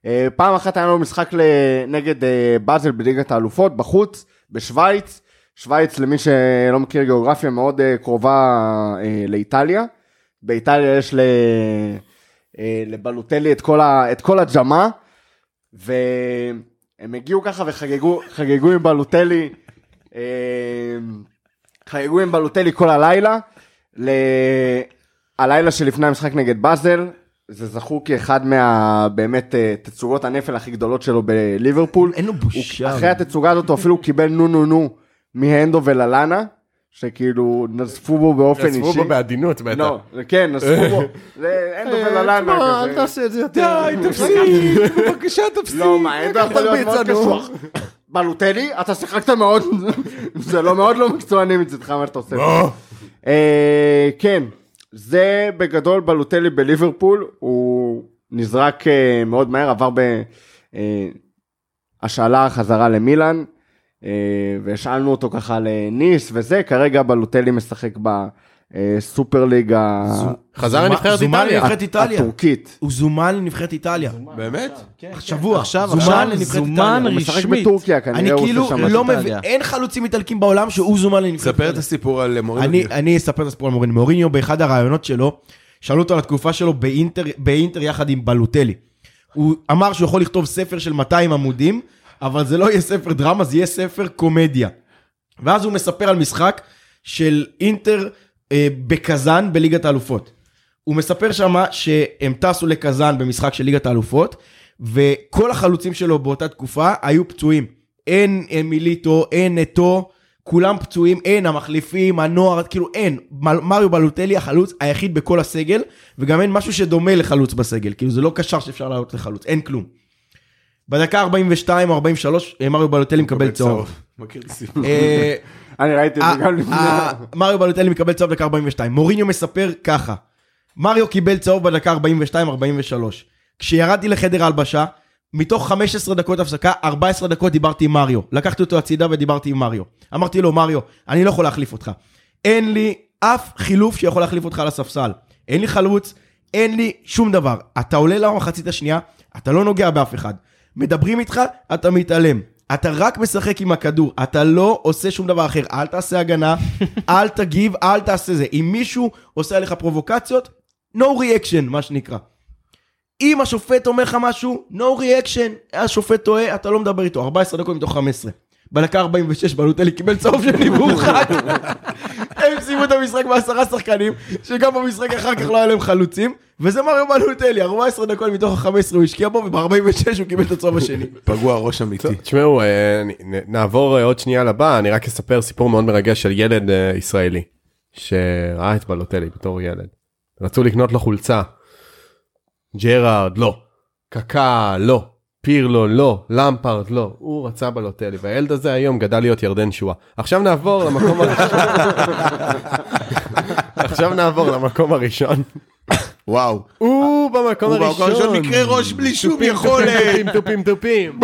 אה, פעם אחת היה לנו משחק נגד אה, באזל בליגת האלופות, בחוץ, בשוויץ. שוויץ, למי שלא מכיר גיאוגרפיה, מאוד אה, קרובה אה, לאיטליה. באיטליה יש. אה, לבלוטלי את כל. את כל הג'מה, והם הגיעו ככה וחגגו חגגו עם בלוטלי, חגגו עם בלוטלי כל הלילה. ל... הלילה שלפני המשחק נגד באזל, זה זכור כאחד מה... באמת אה, תצוגות הנפל הכי גדולות שלו בליברפול. אין לו בושה. הוא- אחרי התצוגה הזאת הוא אפילו קיבל נו נו נו מהנדו וללאנה, שכאילו נזפו בו באופן אישי. נזפו בו בעדינות בטח. לא, כן, נזפו בו. הנדו וללאנה כזה. תעשה את זה יותר. די, תפסיק, בבקשה תפסיק. לא, מה, הנדו יכול להיות מאוד. קשוח. בלוטלי, אתה שיחקת מאוד, זה לא מאוד לא מקצועני מצדך מה שאתה עושה. אה, כן, זה בגדול בלוטלי בליברפול, הוא נזרק אה, מאוד מהר, עבר בהשאלה חזרה למילאן, אה, והשאלנו אותו ככה לניס וזה, כרגע בלוטלי משחק אה, סופר ליגה חזר לנבחרת זומן איטליה. לנבחרת איטליה. הטורקית. הוא זומן לנבחרת איטליה. באמת? השבוע. עכשיו, זומן עכשיו, לנבחרת זומן איטליה. הוא משחק רשמית. בטורקיה, אני כנראה הוא כאילו עושה שם לא. מבין, איטליה. אין חלוצים איטלקים בעולם שהוא זומן לנבחרת ספר את איטליה. הסיפור על מוריניו. אני, אני אספר את הסיפור על מוריניו. מוריניו באחד הראיונות שלו, שאלו אותו על התקופה שלו באינטר, יחד עם בלוטלי. הוא אמר שהוא יכול לכתוב ספר של 200 עמודים, אבל זה לא יהיה ספר דרמה, זה יהיה ספר קומדיה. ואז הוא מספר על משחק של אינטר אה, בקזאן בליגת האלופות. הוא מספר שמה שהם טסו לקזאן במשחק של ליגת האלופות, וכל החלוצים שלו באותה תקופה היו פצועים. אין אה, מיליטו, אין נטו, כולם פצועים, אין המחליפים, הנוער, כאילו אין. מריו בלוטלי החלוץ היחיד בכל הסגל, וגם אין משהו שדומה לחלוץ בסגל. כאילו זה לא קשר שאפשר לעלות לחלוץ, אין כלום. בדקה 42 או 43, אה, מריו בלוטלי מקבל צהוב. מכיר סיפור. אה, אני ראיתי את זה גם לפני. ה- מריו בלוטלי מקבל צהוב בדקה 42. מוריניו מספר ככה, מריו קיבל צהוב בדקה 42-43. כשירדתי לחדר ההלבשה, מתוך 15 דקות הפסקה, 14 דקות דיברתי עם מריו. לקחתי אותו הצידה ודיברתי עם מריו. אמרתי לו, מריו, אני לא יכול להחליף אותך. אין לי אף חילוף שיכול להחליף אותך על הספסל. אין לי חלוץ, אין לי שום דבר. אתה עולה למחצית השנייה, אתה לא נוגע באף אחד. מדברים איתך, אתה מתעלם. אתה רק משחק עם הכדור, אתה לא עושה שום דבר אחר. אל תעשה הגנה, אל תגיב, אל תעשה זה. אם מישהו עושה עליך פרובוקציות, no reaction, מה שנקרא. אם השופט אומר לך משהו, no reaction, השופט טועה, אתה לא מדבר איתו, 14 דקות מתוך 15. בדקה 46 בלוטלי קיבל צהוב של מורחק. הם סיימו את המשחק בעשרה שחקנים, שגם במשחק אחר כך לא היה להם חלוצים, וזה מריו בלוטלי, 14 דקות מתוך ה-15 הוא השקיע בו, וב-46 הוא קיבל את הצהוב השני. פגוע ראש אמיתי. תשמעו, אה, נעבור אה, עוד שנייה לבא, אני רק אספר סיפור מאוד מרגש של ילד אה, ישראלי, שראה את בלוטלי בתור ילד. רצו לקנות לו חולצה. ג'רארד, לא. קקה, לא. פירלו, לא. למפרד, לא. הוא רצה בלוטלי, והילד הזה היום גדל להיות ירדן שואה. עכשיו נעבור למקום הראשון. עכשיו נעבור למקום הראשון. וואו. הוא במקום הוא במקום הראשון. הראשון מקרה ראש בלי שום יכולת. תופים, תופים, תופים.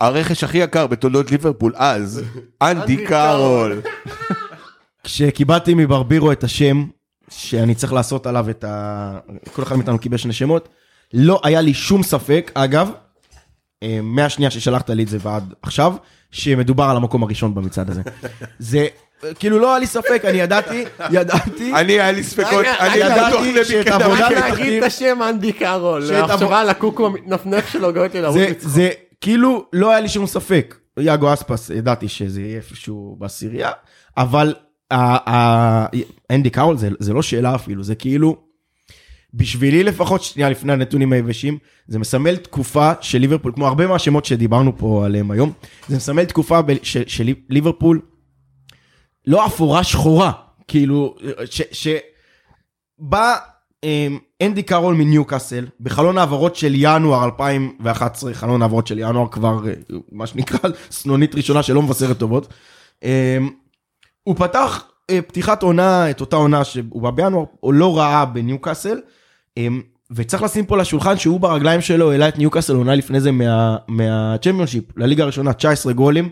הרכש הכי יקר בתולדות ליברפול אז, אנדי קארול. כשקיבלתי מברבירו את השם, שאני צריך לעשות עליו את ה... כל אחד מאיתנו קיבל שני שמות, לא היה לי שום ספק, אגב, אה, מהשנייה ששלחת לי את זה ועד עכשיו, שמדובר על המקום הראשון במצעד הזה. זה, כאילו לא היה לי ספק, אני ידעתי, ידעתי, אני היה לי ספקות, אני ידעתי שאת לביקדה. עבודת רק להגיד את השם אנדי קארול, המחשבה על הקוקו המתנפנף שלו גורמת לי לרוץ זה, לצחוק. זה כאילו לא היה לי שום ספק. יאגו אספס, ידעתי שזה יהיה איפשהו בעשירייה, אבל אנדי קארול זה, זה לא שאלה אפילו, זה כאילו, בשבילי לפחות, שנייה לפני הנתונים היבשים, זה מסמל תקופה של ליברפול, כמו הרבה מהשמות שדיברנו פה עליהם היום, זה מסמל תקופה של, של ליברפול, לא אפורה שחורה, כאילו, ש... ש בא אמ, אנדי קארול מניוקאסל, בחלון העברות של ינואר 2011, חלון העברות של ינואר כבר, אה, מה שנקרא, סנונית ראשונה שלא מבשרת טובות. אמ, הוא פתח אה, פתיחת עונה, את אותה עונה שהוא בא בינואר, הוא לא ראה בניוקאסל, וצריך לשים פה על השולחן שהוא ברגליים שלו העלה את ניוקאסל עונה לפני זה מה- מהצ'מפיונשיפ, לליגה הראשונה, 19 גולים,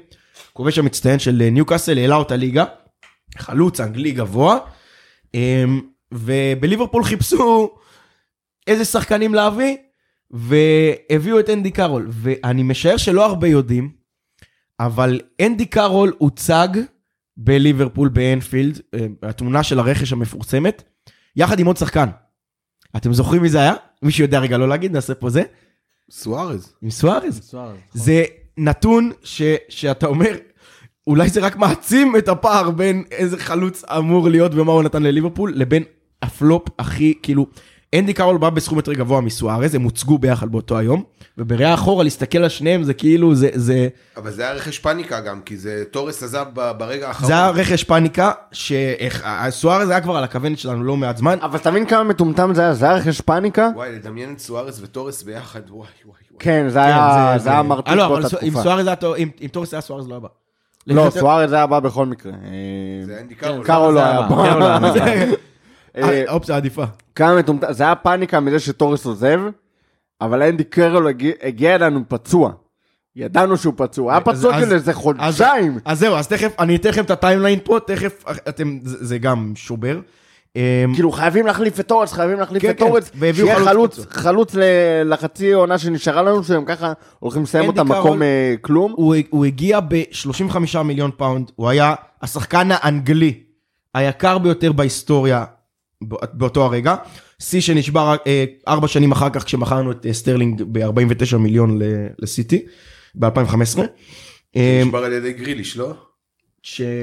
כובש המצטיין של אה, ניוקאסל, העלה אותה ליגה, חלוץ אנגלי גבוה, אמ, ובליברפול חיפשו איזה שחקנים להביא, והביאו את אנדי קארול, ואני משער שלא הרבה יודעים, אבל אנדי קארול הוצג בליברפול באנפילד, אה, התמונה של הרכש המפורסמת, יחד עם עוד שחקן. אתם זוכרים מי זה היה? מישהו יודע רגע לא להגיד, נעשה פה זה? סוארז. עם סוארז. זה נתון ש, שאתה אומר, אולי זה רק מעצים את הפער בין איזה חלוץ אמור להיות ומה הוא נתן לליברפול, לבין הפלופ הכי, כאילו, אנדי קארול בא בסכום יותר גבוה מסוארז, הם הוצגו ביחד באותו היום, ובראייה אחורה להסתכל על שניהם זה כאילו, זה, זה, אבל זה היה רכש פאניקה גם, כי זה טורס עזב ברגע האחרון. זה היה רכש פאניקה, שסוארז היה כבר על הכוונת שלנו לא מעט זמן, אבל אתה מבין כמה מטומטם זה היה? זה היה רכש פאניקה? וואי, לדמיין את סוארז וטורס ביחד, וואי וואי וואי. כן, זה היה כן, זה היה מרתיק אה, לא, באותה תקופה. סוארז אם אם טורס היה סוארז לא היה בא. לא, סוארז היה בא בכל מקרה. זה אנדי קארול. קארול לא זה היה היה בא. בא. אה, האופציה עדיפה. כמה מטומטם, זה היה פאניקה מזה שטורס עוזב, אבל אנדי קרול הגיע- אלינו פצוע. ידענו שהוא פצוע, היה אז- פצוע של איזה חודשיים. אז זהו, אז תכף, אני אתן לכם את ה timeline פה, תכף, אתם, זה גם שובר. אמ, כאילו חייבים להחליף את טורס, חייבים להחליף כן, את כן, והביאו שיהיה חלוץ חלוץ, לחצי עונה שנשארה לנו, שהם ככה הולכים לסיים אותה מקום אה, כלום. הוא, הגיע ב-35 מיליון פאונד, הוא היה השחקן האנגלי היקר ביותר בהיסטוריה באותו הרגע. שיא שנשבר אה, ארבע שנים אחר כך כשמכרנו את אה, סטרלינג ב-49 מיליון לסיטי ב-2015. נשבר על ידי גריליש, לא?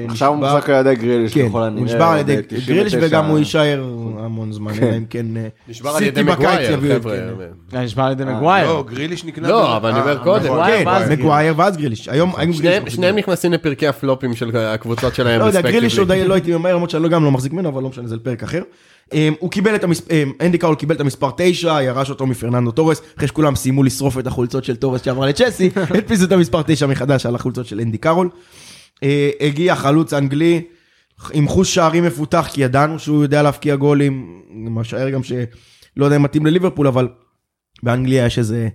עכשיו הוא מוחזק על ידי גריליש, כן, ככל הוא הנראה. נשבר על ידי גריליש 99. וגם הוא יישאר המון זמן. אלא אם כן אה, נשבר על ידי סיטי בקיץ מגווייר, יביאו את חבר'ה. כן. נשמע על ידי מגווייר. לא, גריליש נקנה... לא, אבל אני אה, אומר קודם. נכון. מגווייר כן, ואז מגווייר ואז גריליש. היום שניהם- נכנסים לפרקי הפלופים של הקבוצות שלהם. לא יודע, גריליש עוד. לא הייתי ממהר, למרות שאני גם לא מחזיק ממנו, אבל לא משנה, זה לפרק אחר. אמ, הוא קיבל את המספר, אנדי קאול קיבל את המספר 9, ירש אותו מפרננדו תורס, אחרי שכולם סיימו לשרוף את החולצות של תורס שעברה לצ'לסי, הדפיסו את המספר 9 מחדש על החולצות של אנדי קארול. אה, הגיע חלוץ אנגלי עם חוש שערים מפותח, כי ידענו שהוא יודע להבקיע גולים, משער גם שלא יודע אם מתאים לליברפול, אבל באנגליה יש איזה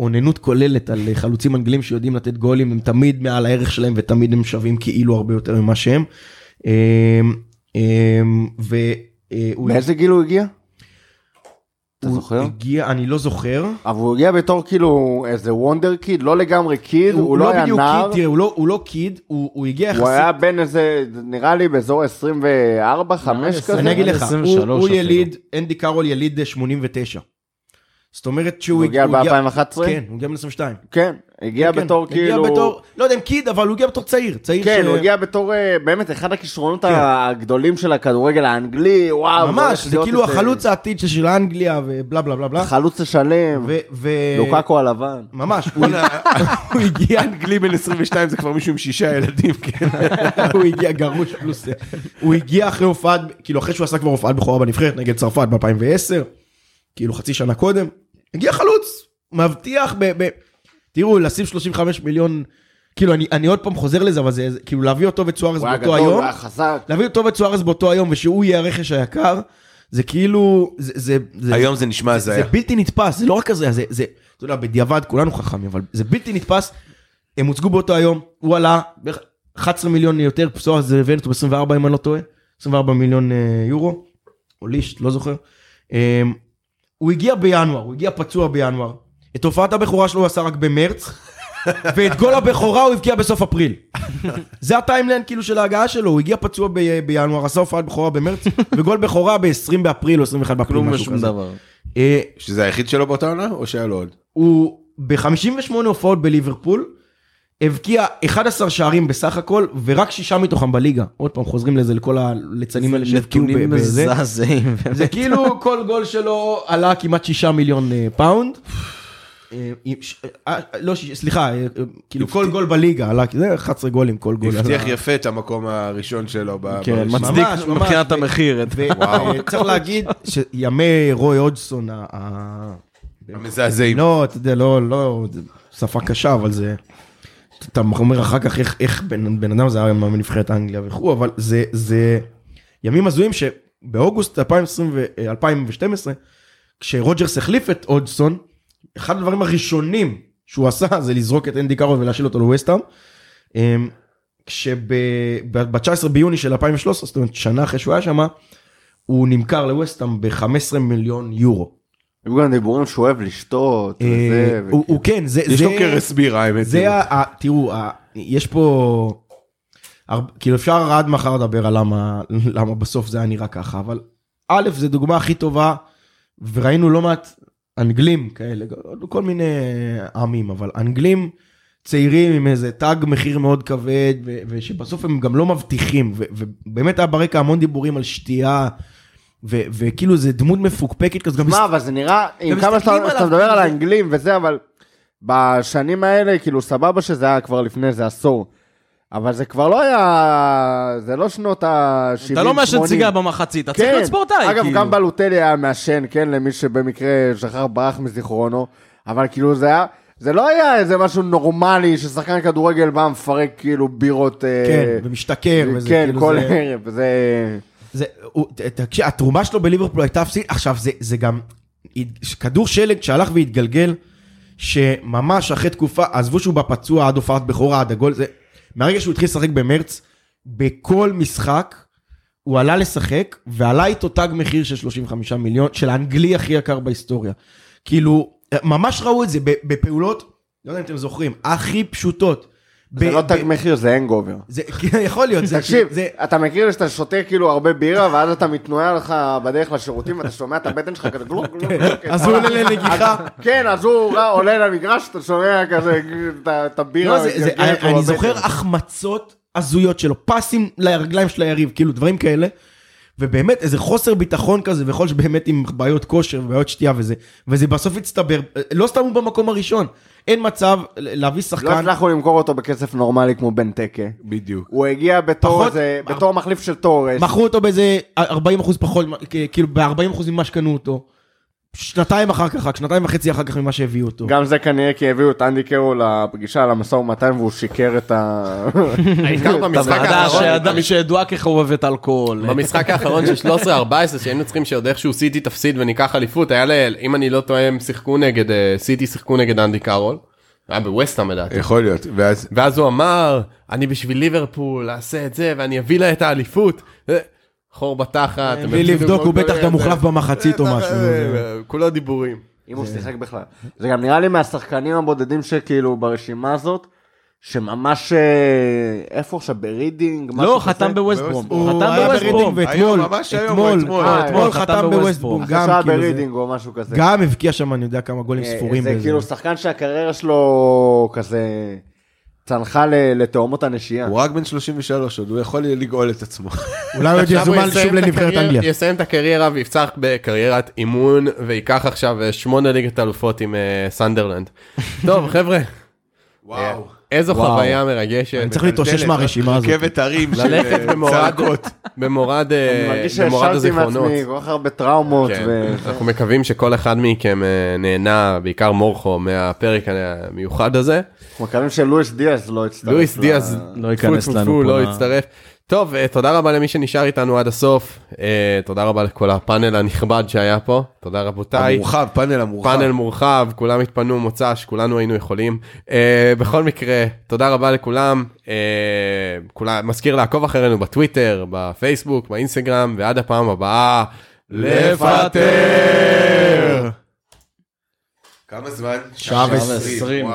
אוננות כוללת על חלוצים אנגלים שיודעים לתת גולים, הם תמיד מעל הערך שלהם ותמיד הם שווים כאילו הרבה יותר ממה שהם. אמ, אמ, והוא באיזה גיל הוא הגיע? אתה הוא זוכר? הגיע, אני לא זוכר. אבל הוא הגיע בתור כאילו איזה וונדר קיד, לא לגמרי קיד, הוא לא היה בדיוק נער. קיד, תראה, הוא לא- הוא לא קיד, הוא הוא הגיע הוא יחסית, היה בין איזה, נראה לי באזור 24, 5 כזה. אני אגיד לך, 23 הוא- הוא. יליד, אנדי קארול יליד אה, 89. זאת אומרת שהוא הוא הגיע ב-2011? כן, הוא הגיע בן 22. כן, הגיע כן, בתור הגיע כאילו... בתור, לא יודע אם קיד, אבל הוא הגיע בתור צעיר, צעיר כן, ש- הוא הגיע בתור אה, באמת אחד הכישרונות כן. הגדולים של הכדורגל האנגלי, וואו. ממש, זה כאילו החלוץ העתיד של- של אנגליה ובלה בלה בלה בלה. חלוץ השלם, ו- ו- לוקקו הלבן. ממש, הוא הוא הגיע, אנגלי בן 22 זה כבר מישהו עם שישה ילדים, כן. הוא הגיע גרוש פלוס, הוא הגיע אחרי הופעת, כאילו אחרי שהוא עשה כבר הופעת בכורה בנבחרת נגד צרפת ב-2010, כאילו חצי שנה קודם, הגיע חלוץ, מבטיח ב... ב- תראו, לשים 35 מיליון, כאילו אני, אני עוד פעם חוזר לזה, אבל זה, זה כאילו להביא אותו וצוארז הוא היה באותו גדול, הוא היום. להביא אותו וצוארז באותו היום ושהוא יהיה הרכש היקר, זה כאילו, זה, זה, זה, היום זה נשמע זה, הזיה. זה בלתי נתפס, זה לא רק כזה, זה, זה, אתה יודע, בדיעבד כולנו חכמים, אבל זה בלתי נתפס. הם הוצגו באותו היום, הוא עלה בערך 11 מיליון יותר, פסוע זה הבאנו אותו ב-24 אם אני לא טועה, 24 מיליון אה, יורו, או לישט, לא זוכר. אה, הוא הגיע בינואר, הוא הגיע פצוע בינואר. את הופעת הבכורה שלו הוא עשה רק במרץ, ואת גול הבכורה הוא הבקיע בסוף אפריל. זה ה timeline כאילו של ההגעה שלו, הוא הגיע פצוע ב- בינואר, עשה הופעת בכורה במרץ, וגול בכורה ב-20 באפריל או 21 באפריל, כלום משהו ושום כזה. דבר. אה, שזה היחיד שלו באותה עונה, או שהיה לו עוד? הוא ב-58 הופעות בליברפול, הבקיע 11 שערים בסך הכל, ורק שישה מתוכם בליגה. עוד פעם, חוזרים לזה לכל הליצנים האלה שהבקיעו נתונים ב- בזה. מזעזעים. זה כאילו כל גול שלו עלה כמעט שישה מיליון אה, פאונד. אה, ש- אה, לא, סליחה, אה, אה, כאילו כל גול בליגה זה 11 גולים, כל גול. הבטיח. יפה את המקום הראשון שלו. ב- כן. מצדיק. מבחינת המחיר. וצריך להגיד שימי רוי הודסון, המזעזעים. לא, אתה יודע, לא, לא, שפה קשה, אבל זה... אתה אומר אחר כך איך, איך בן, בן אדם זה היה מאמן נבחרת אנגליה וכו', אבל זה, זה ימים הזויים שבאוגוסט 2020, ו- 2012, כשרוג'רס החליף את אודסון, אחד הדברים הראשונים שהוא עשה זה לזרוק את אנדי קארול ולהשאיל אותו לווסטהאם. כשב-19 ביוני של 2013, זאת אומרת שנה אחרי שהוא היה שם, הוא נמכר לווסטהאם ב-15 מיליון יורו. היו גם דיבורים שהוא אוהב לשתות, אה, וזה, הוא כן, זה... יש זה- לו קרס בירה, האמת. זה ה... ה- תראו, יש פה... כאילו אפשר עד מחר לדבר על למה, למה בסוף זה היה נראה ככה, אבל א', זה דוגמה הכי טובה, וראינו לא מעט אנגלים כאלה, כל מיני עמים, אבל אנגלים צעירים עם איזה תג מחיר מאוד כבד, ו- ושבסוף הם גם לא מבטיחים, ו- ובאמת היה ברקע המון דיבורים על שתייה, ו- וכאילו זה דמות מפוקפקת גם מה, אבל זה נראה, עם כמה שאתה מדבר כאילו על האנגלים וזה, אבל בשנים האלה, כאילו, סבבה שזה היה כבר לפני איזה עשור. אבל זה כבר לא היה, זה לא שנות ה-70-80. אתה לא מעשן סיגר במחצית, אתה צריך להיות ספורטאי. אגב, כאילו. גם בלוטלי היה מעשן, כן, למי שבמקרה שכח ברח מזיכרונו, אבל כאילו זה היה, זה לא היה איזה משהו נורמלי ששחקן כדורגל בא מפרק כאילו בירות, אה, כן, ומשתכר, וזה כן, כאילו כל זה... ערב, זה... זה, הוא, תקשיב, התרומה שלו בליברפול הייתה אפסית, עכשיו זה, זה גם, כדור שלג שהלך והתגלגל, שממש אחרי תקופה, עזבו שהוא בפצוע עד הופעת בכורה, עד הגול, זה... מהרגע שהוא התחיל לשחק במרץ, בכל משחק, הוא עלה לשחק, ועלה איתו תג מחיר של 35 מיליון, של האנגלי הכי יקר בהיסטוריה. כאילו, ממש ראו את זה בפעולות, לא יודע אם אתם זוכרים, הכי פשוטות. זה לא תג מחיר, זה הנגובר. זה יכול להיות, זה תקשיב, זה- אתה מכיר שאתה שותה כאילו הרבה בירה, ואז אתה מתנועע לך בדרך לשירותים, ואתה שומע את הבטן שלך כזה גלוק גלוק. אז הוא עולה לנגיחה. כן, אז הוא עולה למגרש, אתה שומע כזה את הבירה. לא, מתגלגלת לו אני. זוכר החמצות הזויות שלו, פסים לרגליים של היריב, כאילו דברים כאלה. ובאמת איזה חוסר ביטחון כזה, ויכול שבאמת עם בעיות כושר ובעיות שתייה וזה, וזה בסוף הצטבר, לא סתם הוא במקום הראשון, אין מצב להביא לא שחקן, הצלחנו למכור אותו בכסף נורמלי כמו בנטקה. בדיוק. הוא הגיע בתור פחות- איזה- בתור מחליף של תורס. מכרו אותו באיזה 40 אחוז פחות, כאילו ב-40 אחוז ממה שקנו אותו, שנתיים אחר כך, רק שנתיים וחצי אחר כך ממה שהביאו אותו. גם זה כנראה כי הביאו את אנדי קרו לפגישה, למשא ומתן, והוא שיקר את ה... העיקר במשחק האחרון, שידועה כחובבת אלכוהול. במשחק האחרון של 13-14 שהיינו צריכים שעוד איכשהו סיטי תפסיד וניקח אליפות היה ל... אם אני לא טועה הם שיחקו נגד אה, סיטי שיחקו נגד אנדי קארול. היה בווסטהאם לדעתי. יכול להיות. ואז ואז הוא אמר אני בשביל ליברפול אעשה את זה ואני אביא לה את האליפות. אה, חור בתחת. הם בלי לבדוק, כמו הוא בטח גם מוחלף במחצית או בטח, משהו. אה, כולו דיבורים. אם הוא שיחק בכלל. זה גם נראה לי מהשחקנים הבודדים שכאילו ברשימה הזאת, שממש... אה, איפה עכשיו? ברידינג? לא? חתם בווסטברום. הוא חתם היה. ברידינג ואתמול, אתמול, אתמול. אה, אה, חתם בווסטברום. גם כאילו ברידינג או משהו כזה. גם הבקיע שם אני יודע כמה גולים אה, ספורים. זה. כאילו שחקן שהקריירה שלו כזה צנחה ל- לתאומות הנשייה. הוא רק בן 33 עוד, הוא יכול לגאול את עצמו. אולי הוא עוד יזומן שוב את לנבחרת אנגליה. יסיים את הקריירה ויפצח בקריירת אימון וייקח עכשיו אה, שמונה ליגת אלופות עם אה, סנדרלנד. טוב חבר'ה וואו. איזו וואו. חוויה מרגשת אני צריך להתאושש מהרשימה הזאת. רכבת הרים של אה, במורד צעקות. במורד אני אה, מרגיש במורד שהשלתי הזיכרונות. מעצמי כל כך הרבה טראומות. כן, אנחנו מקווים שכל אחד מכם אה, נהנה בעיקר מורכו מהפרק המיוחד הזה. אנחנו מקווים שלואיס דיאז לא יצטרף. לואיס דיאז לא ייכנס לנו פה לא יצטרף. טוב אה, תודה רבה למי שנשאר איתנו עד הסוף אה, תודה רבה לכל הפאנל הנכבד שהיה פה תודה רבותיי. המורחב, פאנל המורחב. פאנל מורחב, כולם התפנו מוצ"ש, כולנו היינו יכולים. Uh, בכל מקרה, תודה רבה לכולם. כולם, מזכיר לעקוב אחרינו בטוויטר, בפייסבוק, באינסטגרם, ועד הפעם הבאה, לפטר! כמה זמן? שעה ועשרים.